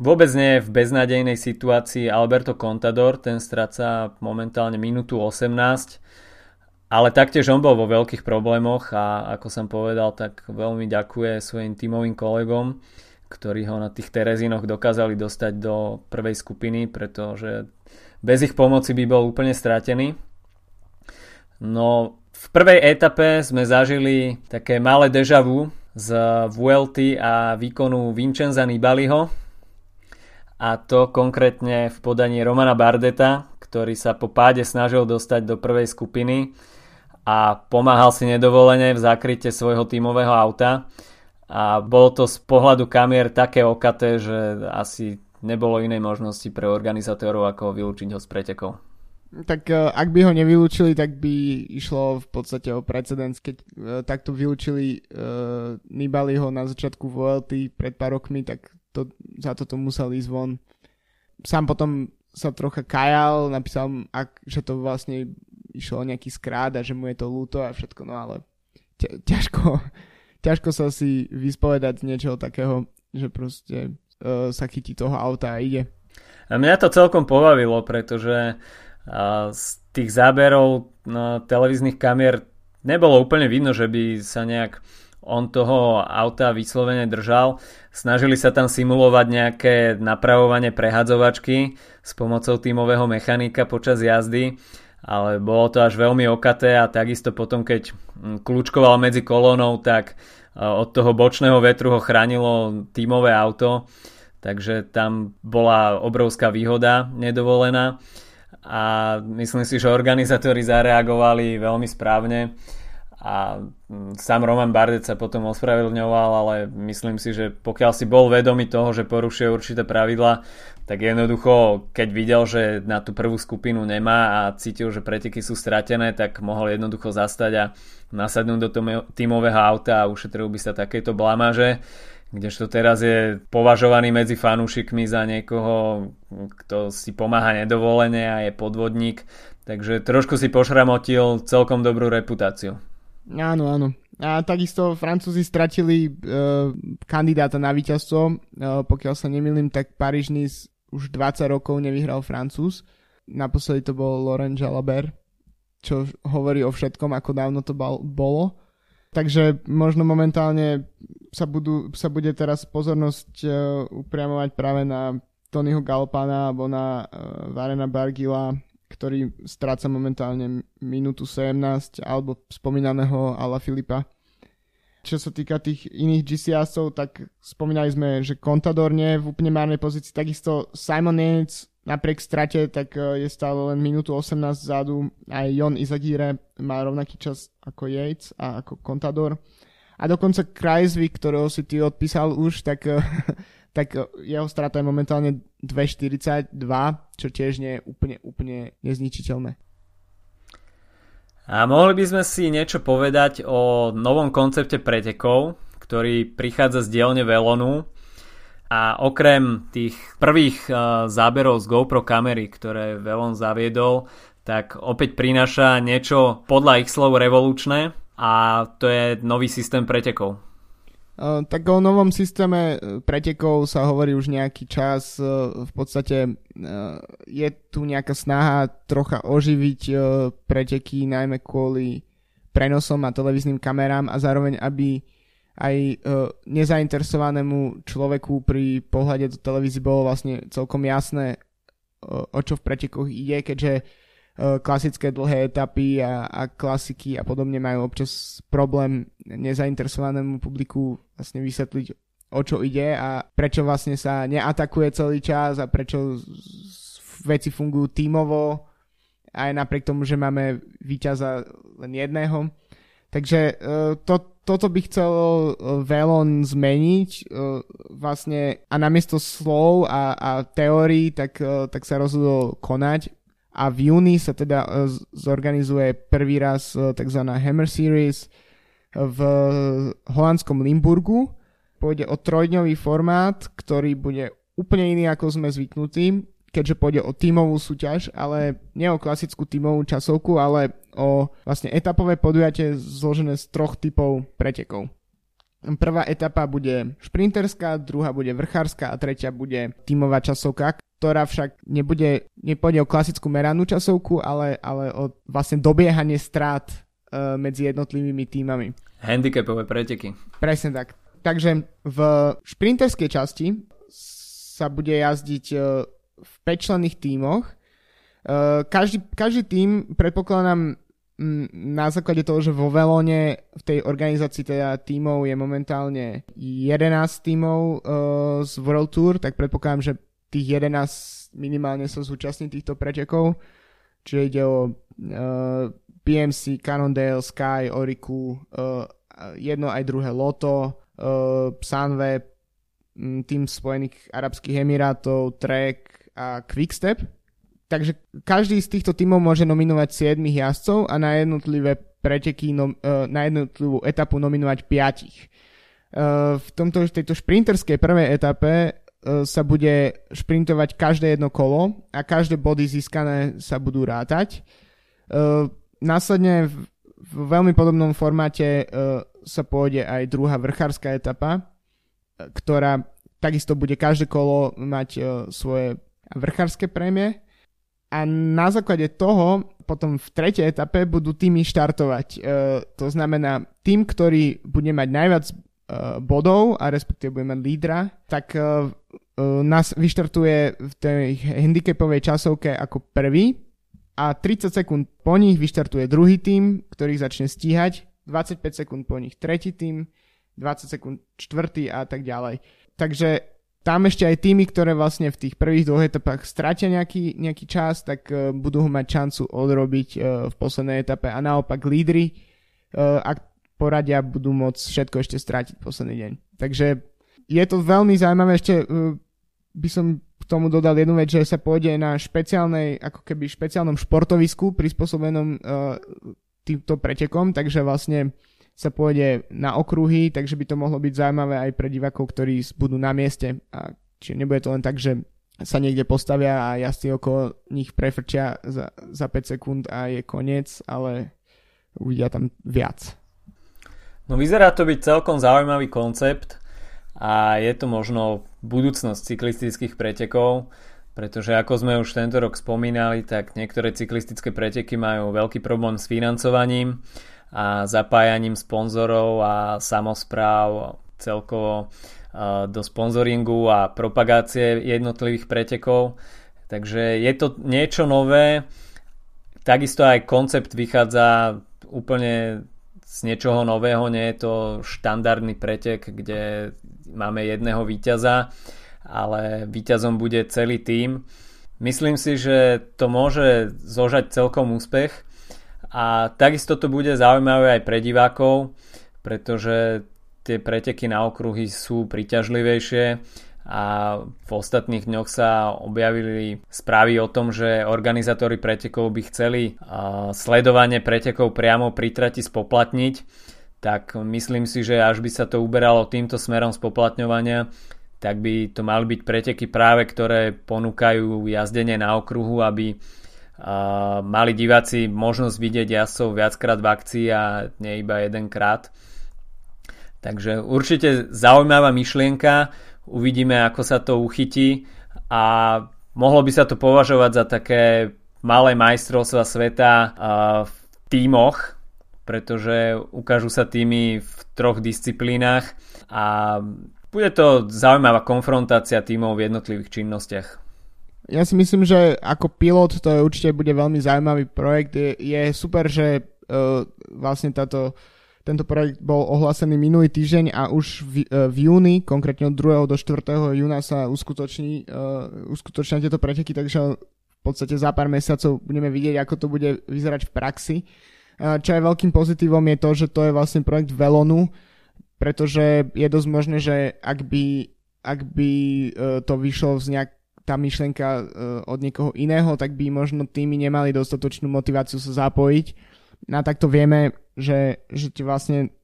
A: Vôbec nie je v beznádejnej situácii Alberto Contador, ten stráca momentálne minútu 18, ale taktiež on bol vo veľkých problémoch a ako som povedal, tak veľmi ďakuje svojim tímovým kolegom, ktorí ho na tých Terezínoch dokázali dostať do prvej skupiny, pretože bez ich pomoci by bol úplne stratený. No v prvej etape sme zažili také malé deja vu z Vuelty a výkonu Vincenza Nibaliho a to konkrétne v podaní Romana Bardeta, ktorý sa po páde snažil dostať do prvej skupiny a pomáhal si nedovolene v zakryte svojho tímového auta a bolo to z pohľadu kamier také okaté, že asi nebolo inej možnosti pre organizátorov ako vylúčiť ho z pretekov.
B: Tak uh, ak by ho nevylúčili, tak by išlo v podstate o precedens, keď uh, takto vylúčili uh, Nibaliho na začiatku VLT pred pár rokmi, tak to, za toto musel ísť von. Sám potom sa trocha kajal, napísal, ak, že to vlastne išlo o nejaký skrát a že mu je to ľúto a všetko, no ale ťažko, (laughs) ťažko sa si vyspovedať z niečoho takého, že proste uh, sa chytí toho auta a ide.
A: A mňa to celkom pobavilo, pretože z tých záberov no, televíznych kamier nebolo úplne vidno, že by sa nejak on toho auta vyslovene držal. Snažili sa tam simulovať nejaké napravovanie prehadzovačky s pomocou tímového mechanika počas jazdy, ale bolo to až veľmi okaté a takisto potom, keď kľúčkoval medzi kolónou, tak od toho bočného vetru ho chránilo tímové auto, takže tam bola obrovská výhoda nedovolená a myslím si, že organizátori zareagovali veľmi správne a mm, sám Roman Bardet sa potom ospravedlňoval, ale myslím si, že pokiaľ si bol vedomý toho, že porušuje určité pravidla, tak jednoducho, keď videl, že na tú prvú skupinu nemá a cítil, že preteky sú stratené, tak mohol jednoducho zastať a nasadnúť do tímového auta a ušetril by sa takéto blamaže kdežto teraz je považovaný medzi fanúšikmi za niekoho, kto si pomáha nedovolene a je podvodník, takže trošku si pošramotil celkom dobrú reputáciu.
B: Áno, áno. A takisto Francúzi stratili e, kandidáta na víťazstvo, e, pokiaľ sa nemýlim, tak Paríž už 20 rokov nevyhral Francúz. Naposledy to bol Laurent Jalabert, čo hovorí o všetkom, ako dávno to bolo. Takže možno momentálne sa, budú, sa bude teraz pozornosť uh, upriamovať práve na Tonyho Galpana alebo na uh, Varena Bargila, ktorý stráca momentálne minútu 17 alebo spomínaného Ala Filipa. Čo sa týka tých iných GCS-ov, tak spomínali sme, že Contador nie je v úplne márnej pozícii. Takisto Simon Yates napriek strate, tak e, je stále len minútu 18 vzadu. Aj Jon Izagire má rovnaký čas ako Yates a ako Contador. A dokonca Kreisvik, ktorého si ty odpísal už, tak, e, (laughs) tak jeho strata je momentálne 2.42, čo tiež nie je úplne, úplne nezničiteľné.
A: A mohli by sme si niečo povedať o novom koncepte pretekov, ktorý prichádza z dielne Velonu a okrem tých prvých uh, záberov z GoPro kamery, ktoré Velon zaviedol, tak opäť prináša niečo podľa ich slov revolučné a to je nový systém pretekov.
B: Uh, tak o novom systéme e, pretekov sa hovorí už nejaký čas. V podstate je tu nejaká snaha trocha oživiť preteky, najmä kvôli prenosom a televíznym kamerám a zároveň, aby aj uh, nezainteresovanému človeku pri pohľade do televízie bolo vlastne celkom jasné, uh, o čo v pretekoch ide, keďže uh, klasické dlhé etapy a, a klasiky a podobne majú občas problém nezainteresovanému publiku vlastne vysvetliť, o čo ide a prečo vlastne sa neatakuje celý čas a prečo veci fungujú tímovo aj napriek tomu, že máme víťaza len jedného. Takže uh, to, toto by chcel uh, Velon zmeniť uh, vlastne a namiesto slov a, a teórií tak, tak sa rozhodol konať a v júni sa teda zorganizuje prvý raz tzv. Hammer Series v holandskom Limburgu. Pôjde o trojdňový formát, ktorý bude úplne iný ako sme zvyknutí keďže pôjde o tímovú súťaž, ale nie o klasickú tímovú časovku, ale o vlastne etapové podujatie zložené z troch typov pretekov. Prvá etapa bude šprinterská, druhá bude vrchárska a tretia bude tímová časovka, ktorá však nebude, nepôjde o klasickú meranú časovku, ale, ale o vlastne dobiehanie strát uh, medzi jednotlivými týmami.
A: Handicapové preteky.
B: Presne tak. Takže v šprinterskej časti sa bude jazdiť uh, v 5 tímoch. Uh, každý, každý tým, predpokladám, na základe toho, že vo Velone v tej organizácii teda tímov je momentálne 11 tímov uh, z World Tour, tak predpokladám, že tých 11 minimálne sa zúčastní týchto pretekov. Čiže ide o uh, PMC, Cannondale, Sky, Oriku, jedno aj druhé Loto, uh, Sunweb, tým Spojených Arabských Emirátov, Trek a Quickstep. Takže každý z týchto tímov môže nominovať 7 jazdcov a na jednotlivé preteky, uh, na jednotlivú etapu nominovať 5. Uh, v tomto, tejto šprinterskej prvej etape uh, sa bude šprintovať každé jedno kolo a každé body získané sa budú rátať. Následne v, veľmi podobnom formáte sa pôjde aj druhá vrchárska etapa, ktorá takisto bude každé kolo mať svoje vrchárske prémie a na základe toho potom v tretej etape budú týmy štartovať. Uh, to znamená, tým, ktorý bude mať najviac uh, bodov a respektíve bude mať lídra, tak uh, uh, nás vyštartuje v tej handicapovej časovke ako prvý a 30 sekúnd po nich vyštartuje druhý tým, ktorý začne stíhať, 25 sekúnd po nich tretí tým, 20 sekúnd čtvrtý a tak ďalej. Takže tam ešte aj týmy, ktoré vlastne v tých prvých dvoch etapách stratia nejaký, nejaký čas, tak uh, budú mať šancu odrobiť uh, v poslednej etape. A naopak lídry, uh, ak poradia, budú môcť všetko ešte strátiť posledný deň. Takže je to veľmi zaujímavé, ešte uh, by som k tomu dodal jednu vec, že sa pôjde na špeciálnej, ako keby špeciálnom športovisku prispôsobenom uh, týmto pretekom, takže vlastne sa pôjde na okruhy, takže by to mohlo byť zaujímavé aj pre divákov, ktorí budú na mieste. A čiže nebude to len tak, že sa niekde postavia a jazdci okolo nich prefrčia za, za 5 sekúnd a je koniec, ale uvidia tam viac.
A: No vyzerá to byť celkom zaujímavý koncept a je to možno budúcnosť cyklistických pretekov, pretože ako sme už tento rok spomínali, tak niektoré cyklistické preteky majú veľký problém s financovaním a zapájaním sponzorov a samozpráv celkovo do sponzoringu a propagácie jednotlivých pretekov. Takže je to niečo nové. Takisto aj koncept vychádza úplne z niečoho nového, nie je to štandardný pretek, kde máme jedného víťaza, ale víťazom bude celý tím. Myslím si, že to môže zožať celkom úspech a takisto to bude zaujímavé aj pre divákov, pretože tie preteky na okruhy sú príťažlivejšie a v ostatných dňoch sa objavili správy o tom, že organizátori pretekov by chceli sledovanie pretekov priamo pri trati spoplatniť, tak myslím si, že až by sa to uberalo týmto smerom spoplatňovania, tak by to mali byť preteky práve, ktoré ponúkajú jazdenie na okruhu, aby mali diváci možnosť vidieť jazdcov viackrát v akcii a nie iba jedenkrát. Takže určite zaujímavá myšlienka, uvidíme ako sa to uchytí a mohlo by sa to považovať za také malé majstrovstva sveta v tímoch, pretože ukážu sa týmy v troch disciplínach a bude to zaujímavá konfrontácia tímov v jednotlivých činnostiach
B: ja si myslím, že ako pilot to je určite bude veľmi zaujímavý projekt. Je, je super, že uh, vlastne táto, tento projekt bol ohlásený minulý týždeň a už v, uh, v júni, konkrétne od 2. do 4. júna sa uskutoční, uh, uskutočnia tieto preteky, takže v podstate za pár mesiacov budeme vidieť, ako to bude vyzerať v praxi. Uh, čo je veľkým pozitívom je to, že to je vlastne projekt Velonu, pretože je dosť možné, že ak by, ak by uh, to vyšlo z nejak tá myšlenka uh, od niekoho iného, tak by možno tými nemali dostatočnú motiváciu sa zapojiť. No a takto vieme, že, že ti vlastne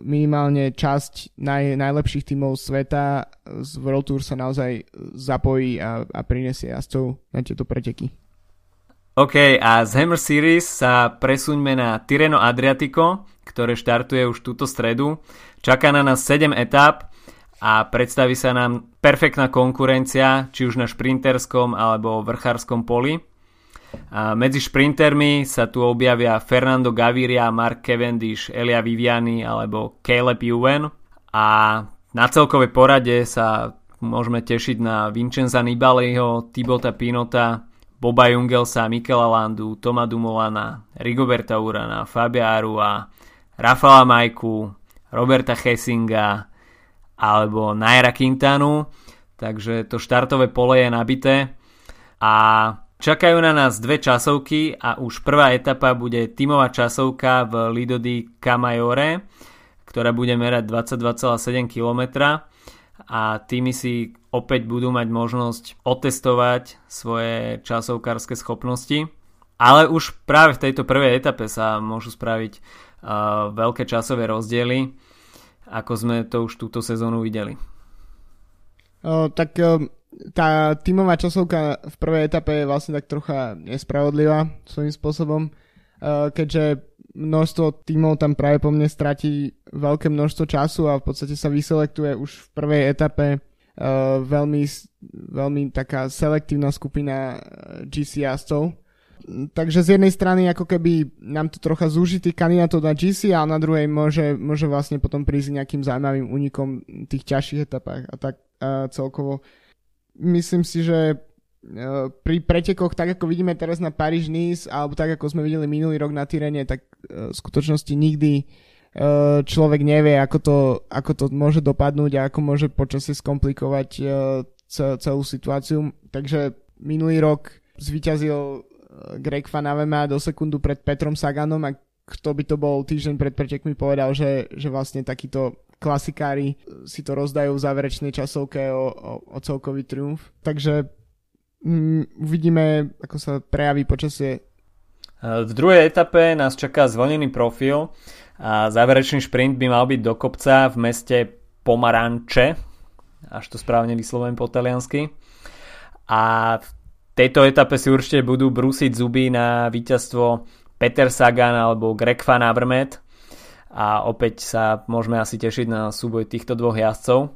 B: minimálne časť naj, najlepších tímov sveta z World Tour sa naozaj zapojí a, a prinesie jazdcov na tieto preteky.
A: OK, a z Hammer Series sa presuňme na Tireno Adriatico, ktoré štartuje už túto stredu. Čaká na nás 7 etap a predstaví sa nám perfektná konkurencia, či už na šprinterskom alebo vrchárskom poli. A medzi šprintermi sa tu objavia Fernando Gaviria, Mark Cavendish, Elia Viviani alebo Caleb Ewan a na celkovej porade sa môžeme tešiť na Vincenza Nibaliho, Tibota Pinota, Boba Jungelsa, Mikela Landu, Toma Dumolana, Rigoberta Urana, Fabia Arua, Rafaela Majku, Roberta Hessinga alebo Naira Quintanu. Takže to štartové pole je nabité. A čakajú na nás dve časovky a už prvá etapa bude tímová časovka v Lidody Camaiore, ktorá bude merať 22,7 km a týmy si opäť budú mať možnosť otestovať svoje časovkárske schopnosti. Ale už práve v tejto prvej etape sa môžu spraviť uh, veľké časové rozdiely, ako sme to už túto sezónu videli.
B: O, tak tá tímová časovka v prvej etape je vlastne tak trocha nespravodlivá svojím spôsobom, o, keďže množstvo tímov tam práve po mne stratí veľké množstvo času a v podstate sa vyselektuje už v prvej etape veľmi, veľmi taká selektívna skupina GC jazdcov. Takže z jednej strany ako keby nám to trocha zúži tých kandidátov na GC a na druhej môže, môže vlastne potom prísť nejakým zaujímavým únikom tých ťažších etapách a tak uh, celkovo myslím si, že Eh, pri pretekoch, tak ako vidíme teraz na Paríž Nice, alebo tak ako sme videli minulý rok na Tyrene, tak eh, v skutočnosti nikdy eh, človek nevie, ako to, ako to môže dopadnúť a ako môže počasie skomplikovať celú situáciu. Takže minulý rok zvíťazil Greg Van Avema do sekundu pred Petrom Saganom a kto by to bol týždeň pred pretekmi povedal, že, že vlastne takíto klasikári si to rozdajú v záverečnej časovke o, o, o celkový triumf. Takže mm, uvidíme, ako sa prejaví počasie.
A: V druhej etape nás čaká zvonený profil a záverečný šprint by mal byť do kopca v meste Pomaranče, až to správne vyslovujem po taliansky. A tejto etape si určite budú brúsiť zuby na víťazstvo Peter Sagan alebo Greg Van Avermaet a opäť sa môžeme asi tešiť na súboj týchto dvoch jazdcov.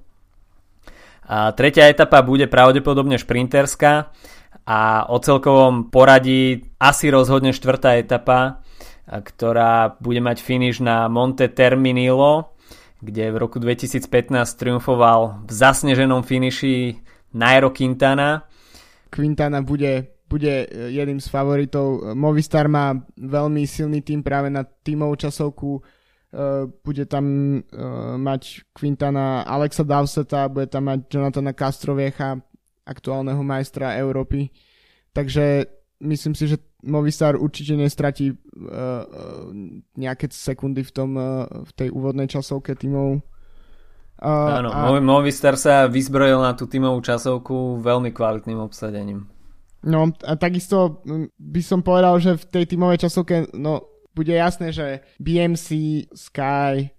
A: A tretia etapa bude pravdepodobne šprinterská a o celkovom poradí asi rozhodne štvrtá etapa, ktorá bude mať finish na Monte Terminilo, kde v roku 2015 triumfoval v zasneženom finiši Nairo Quintana.
B: Quintana bude, bude jedným z favoritov. Movistar má veľmi silný tým práve na tímovú časovku Uh, bude tam uh, mať Quintana Alexa Dowseta, bude tam mať Jonathana Castroviecha, aktuálneho majstra Európy. Takže myslím si, že Movistar určite nestratí uh, nejaké sekundy v, tom, v tej úvodnej časovke tímov.
A: Uh, Áno, a... Movistar sa vyzbrojil na tú tímovú časovku veľmi kvalitným obsadením.
B: No a takisto by som povedal, že v tej tímovej časovke no, bude jasné, že BMC, Sky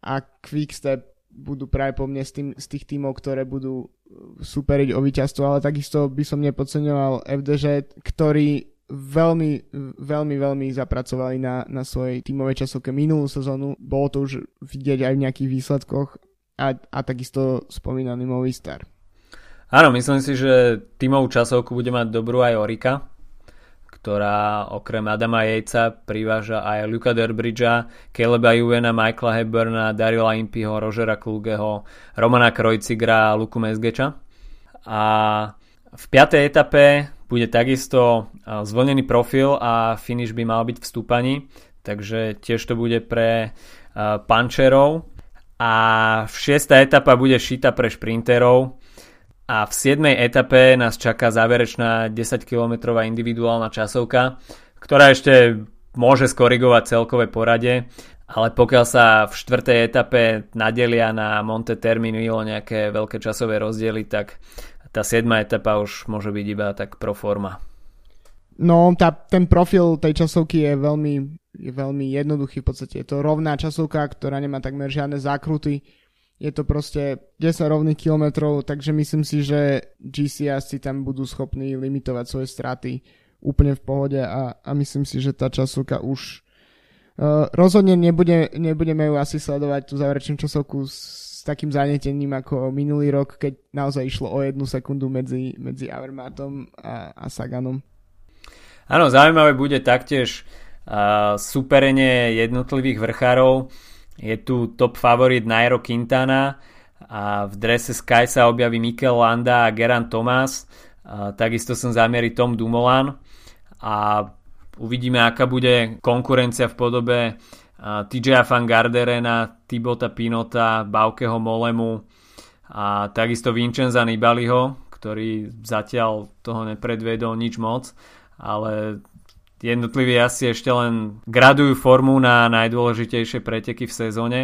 B: a Quickstep budú práve po mne z, tým, z tých tímov, ktoré budú uh, superiť o víťazstvo, ale takisto by som nepodceňoval FDŽ, ktorí veľmi, veľmi, veľmi zapracovali na, na svojej tímovej časovke minulú sezónu. Bolo to už vidieť aj v nejakých výsledkoch a, a takisto spomínaný Movistar.
A: Áno, myslím si, že tímovú časovku bude mať dobrú aj Orika, ktorá okrem Adama Jejca priváža aj Luka Derbridgea, Caleba Juvena, Michaela Hepburna, Darila Impiho, Rogera Klugeho, Romana Krojcigra a Luku Mezgeča. A v piatej etape bude takisto zvolený profil a finish by mal byť v stúpaní, takže tiež to bude pre pančerov. A v šiesta etapa bude šita pre šprinterov, a v 7. etape nás čaká záverečná 10 km individuálna časovka, ktorá ešte môže skorigovať celkové porade, ale pokiaľ sa v 4. etape nadelia na Monte Terminilo nejaké veľké časové rozdiely, tak tá 7. etapa už môže byť iba tak pro forma.
B: No, tá, ten profil tej časovky je veľmi, je veľmi jednoduchý v podstate. Je to rovná časovka, ktorá nemá takmer žiadne zákruty je to proste 10 rovných kilometrov, takže myslím si, že GCS si tam budú schopní limitovať svoje straty úplne v pohode a, a myslím si, že tá časovka už uh, rozhodne nebude, nebudeme ju asi sledovať tú záverečnú časovku s, s takým zanetením ako minulý rok, keď naozaj išlo o jednu sekundu medzi, medzi Avermatom a, a Saganom.
A: Áno, zaujímavé bude taktiež superenie jednotlivých vrchárov je tu top favorit Nairo Quintana a v drese Sky sa objaví Mikel Landa a Geran Thomas. takisto som zamieri Tom Dumoulin a uvidíme, aká bude konkurencia v podobe TJ Van Garderena, Tibota Pinota, Baukeho Molemu a takisto Vincenza Nibaliho, ktorý zatiaľ toho nepredvedol nič moc, ale jednotliví asi ešte len gradujú formu na najdôležitejšie preteky v sezóne.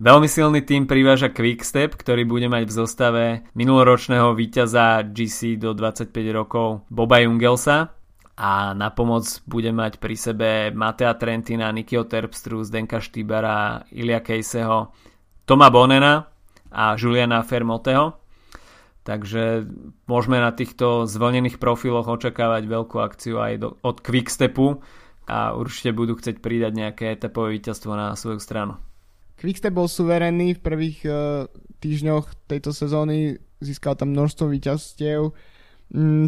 A: Veľmi silný tým priváža Quickstep, ktorý bude mať v zostave minuloročného víťaza GC do 25 rokov Boba Jungelsa a na pomoc bude mať pri sebe Matea Trentina, Nikio Terpstru, Zdenka Štýbara, Ilia Kejseho, Toma Bonena a Juliana Fermoteho. Takže môžeme na týchto zvlnených profiloch očakávať veľkú akciu aj do, od Quickstepu a určite budú chcieť pridať nejaké etapové víťazstvo na svoju stranu.
B: Quickstep bol suverénny v prvých uh, týždňoch tejto sezóny, získal tam množstvo víťazstiev. Mm,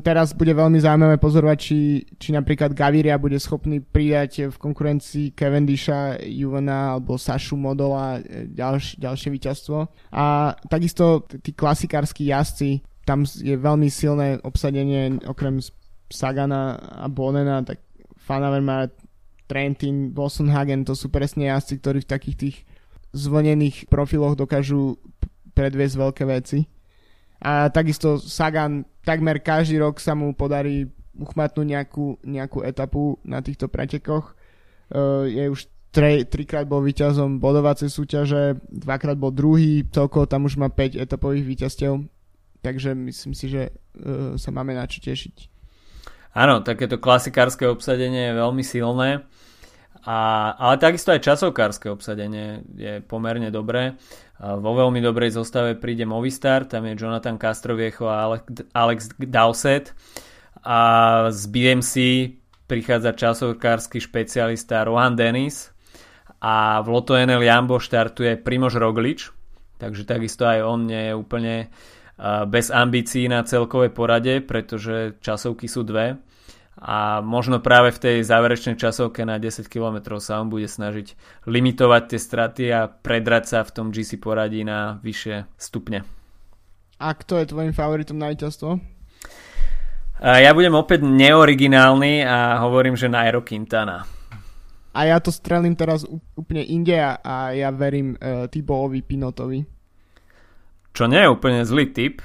B: teraz bude veľmi zaujímavé pozorovať, či, či napríklad Gaviria bude schopný pridať v konkurencii Cavendisha, Juvena alebo Sašu Modola e, ďalš, ďalšie víťazstvo. A takisto tí klasikárski jazdci, tam je veľmi silné obsadenie okrem Sagana a Bonena, tak Fanavermaet, Trentin, Hagen, to sú presne jazdci, ktorí v takých tých zvlnených profiloch dokážu predviesť veľké veci. A takisto Sagan takmer každý rok sa mu podarí uchmatnúť nejakú, nejakú etapu na týchto pretekoch. Uh, je už tre, trikrát bol víťazom bodovacej súťaže, dvakrát bol druhý, celkovo tam už má 5 etapových víťazstiev, takže myslím si, že uh, sa máme na čo tešiť.
A: Áno, takéto klasikárske obsadenie je veľmi silné. A, ale takisto aj časovkárske obsadenie je pomerne dobré. Vo veľmi dobrej zostave príde Movistar, tam je Jonathan Castroviecho a Alex, Alex Dowsett. A z BMC prichádza časovkársky špecialista Rohan Dennis a v Loto NL Jambo štartuje Primož Roglič, takže takisto aj on nie je úplne bez ambícií na celkovej porade, pretože časovky sú dve a možno práve v tej záverečnej časovke na 10 km sa on bude snažiť limitovať tie straty a predrať sa v tom GC poradí na vyššie stupne.
B: A kto je tvojim favoritom na víťazstvo?
A: Ja budem opäť neoriginálny a hovorím, že Nairo Quintana.
B: A ja to strelím teraz úplne inde a ja verím uh, Tiboovi Pinotovi.
A: Čo nie je úplne zlý typ,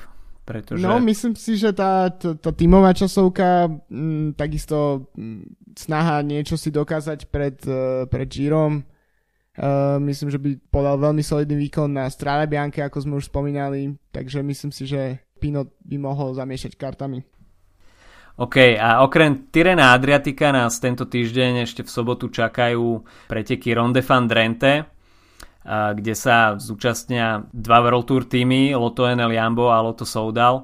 A: pretože...
B: No, myslím si, že tá, tá, tá tímová časovka, m, mm, takisto m, mm, snaha niečo si dokázať pred, uh, pred Girom, uh, myslím, že by podal veľmi solidný výkon na Strade Bianche, ako sme už spomínali, takže myslím si, že Pinot by mohol zamiešať kartami.
A: OK, a okrem Tyrena Adriatika nás tento týždeň ešte v sobotu čakajú preteky Ronde van Drenthe, kde sa zúčastnia dva World Tour týmy, Lotto NL Jambo a Lotto Soudal.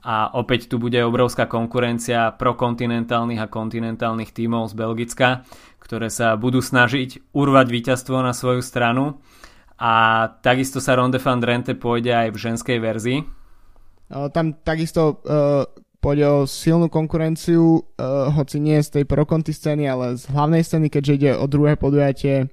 A: A opäť tu bude obrovská konkurencia prokontinentálnych a kontinentálnych tímov z Belgicka, ktoré sa budú snažiť urvať víťazstvo na svoju stranu. A takisto sa Ronde van Drenthe pôjde aj v ženskej verzii.
B: Tam takisto uh, pôjde o silnú konkurenciu, uh, hoci nie z tej prokonti scény, ale z hlavnej scény, keďže ide o druhé podujatie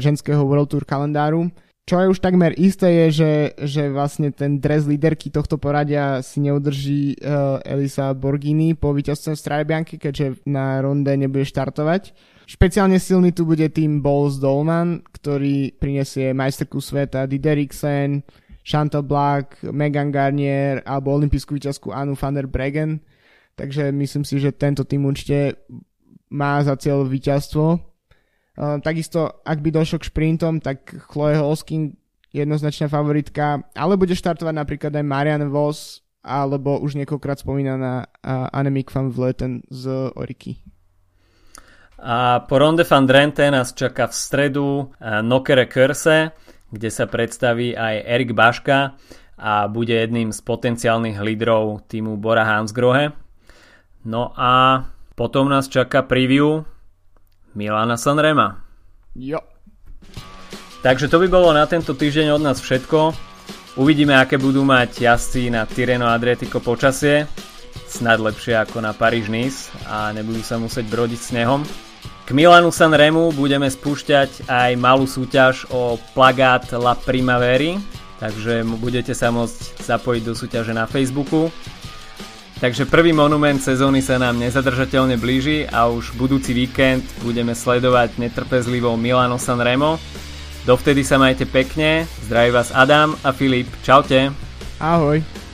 B: ženského World Tour kalendáru. Čo je už takmer isté je, že, že vlastne ten dres líderky tohto poradia si neudrží uh, Elisa Borgini po víťazstve v Strade keďže na ronde nebude štartovať. Špeciálne silný tu bude tým Bowles Dolman, ktorý prinesie majsterku sveta Dideriksen, Chantal Black, Megan Garnier alebo olimpijskú víťazku Anu van der Bregen. Takže myslím si, že tento tým určite má za cieľ víťazstvo takisto, ak by došlo k šprintom, tak Chloe Holskin jednoznačná favoritka, ale bude štartovať napríklad aj Marian Vos, alebo už niekoľkrát spomínaná uh, Annemiek van Vleuten z Oriky.
A: A po Ronde van Drenthe nás čaká v stredu uh, Nokere Körse, kde sa predstaví aj Erik Baška a bude jedným z potenciálnych lídrov týmu Bora Hansgrohe. No a potom nás čaká preview Milana Sanrema.
B: Jo.
A: Takže to by bolo na tento týždeň od nás všetko. Uvidíme, aké budú mať jazdci na Tireno Adriatico počasie. Snad lepšie ako na Paríž Nice a nebudú sa musieť brodiť snehom. K Milanu Sanremu budeme spúšťať aj malú súťaž o plagát La Primaveri, takže budete sa môcť zapojiť do súťaže na Facebooku. Takže prvý monument sezóny sa nám nezadržateľne blíži a už budúci víkend budeme sledovať netrpezlivo Milano Sanremo. Dovtedy sa majte pekne, zdraví vás Adam a Filip, čaute.
B: Ahoj.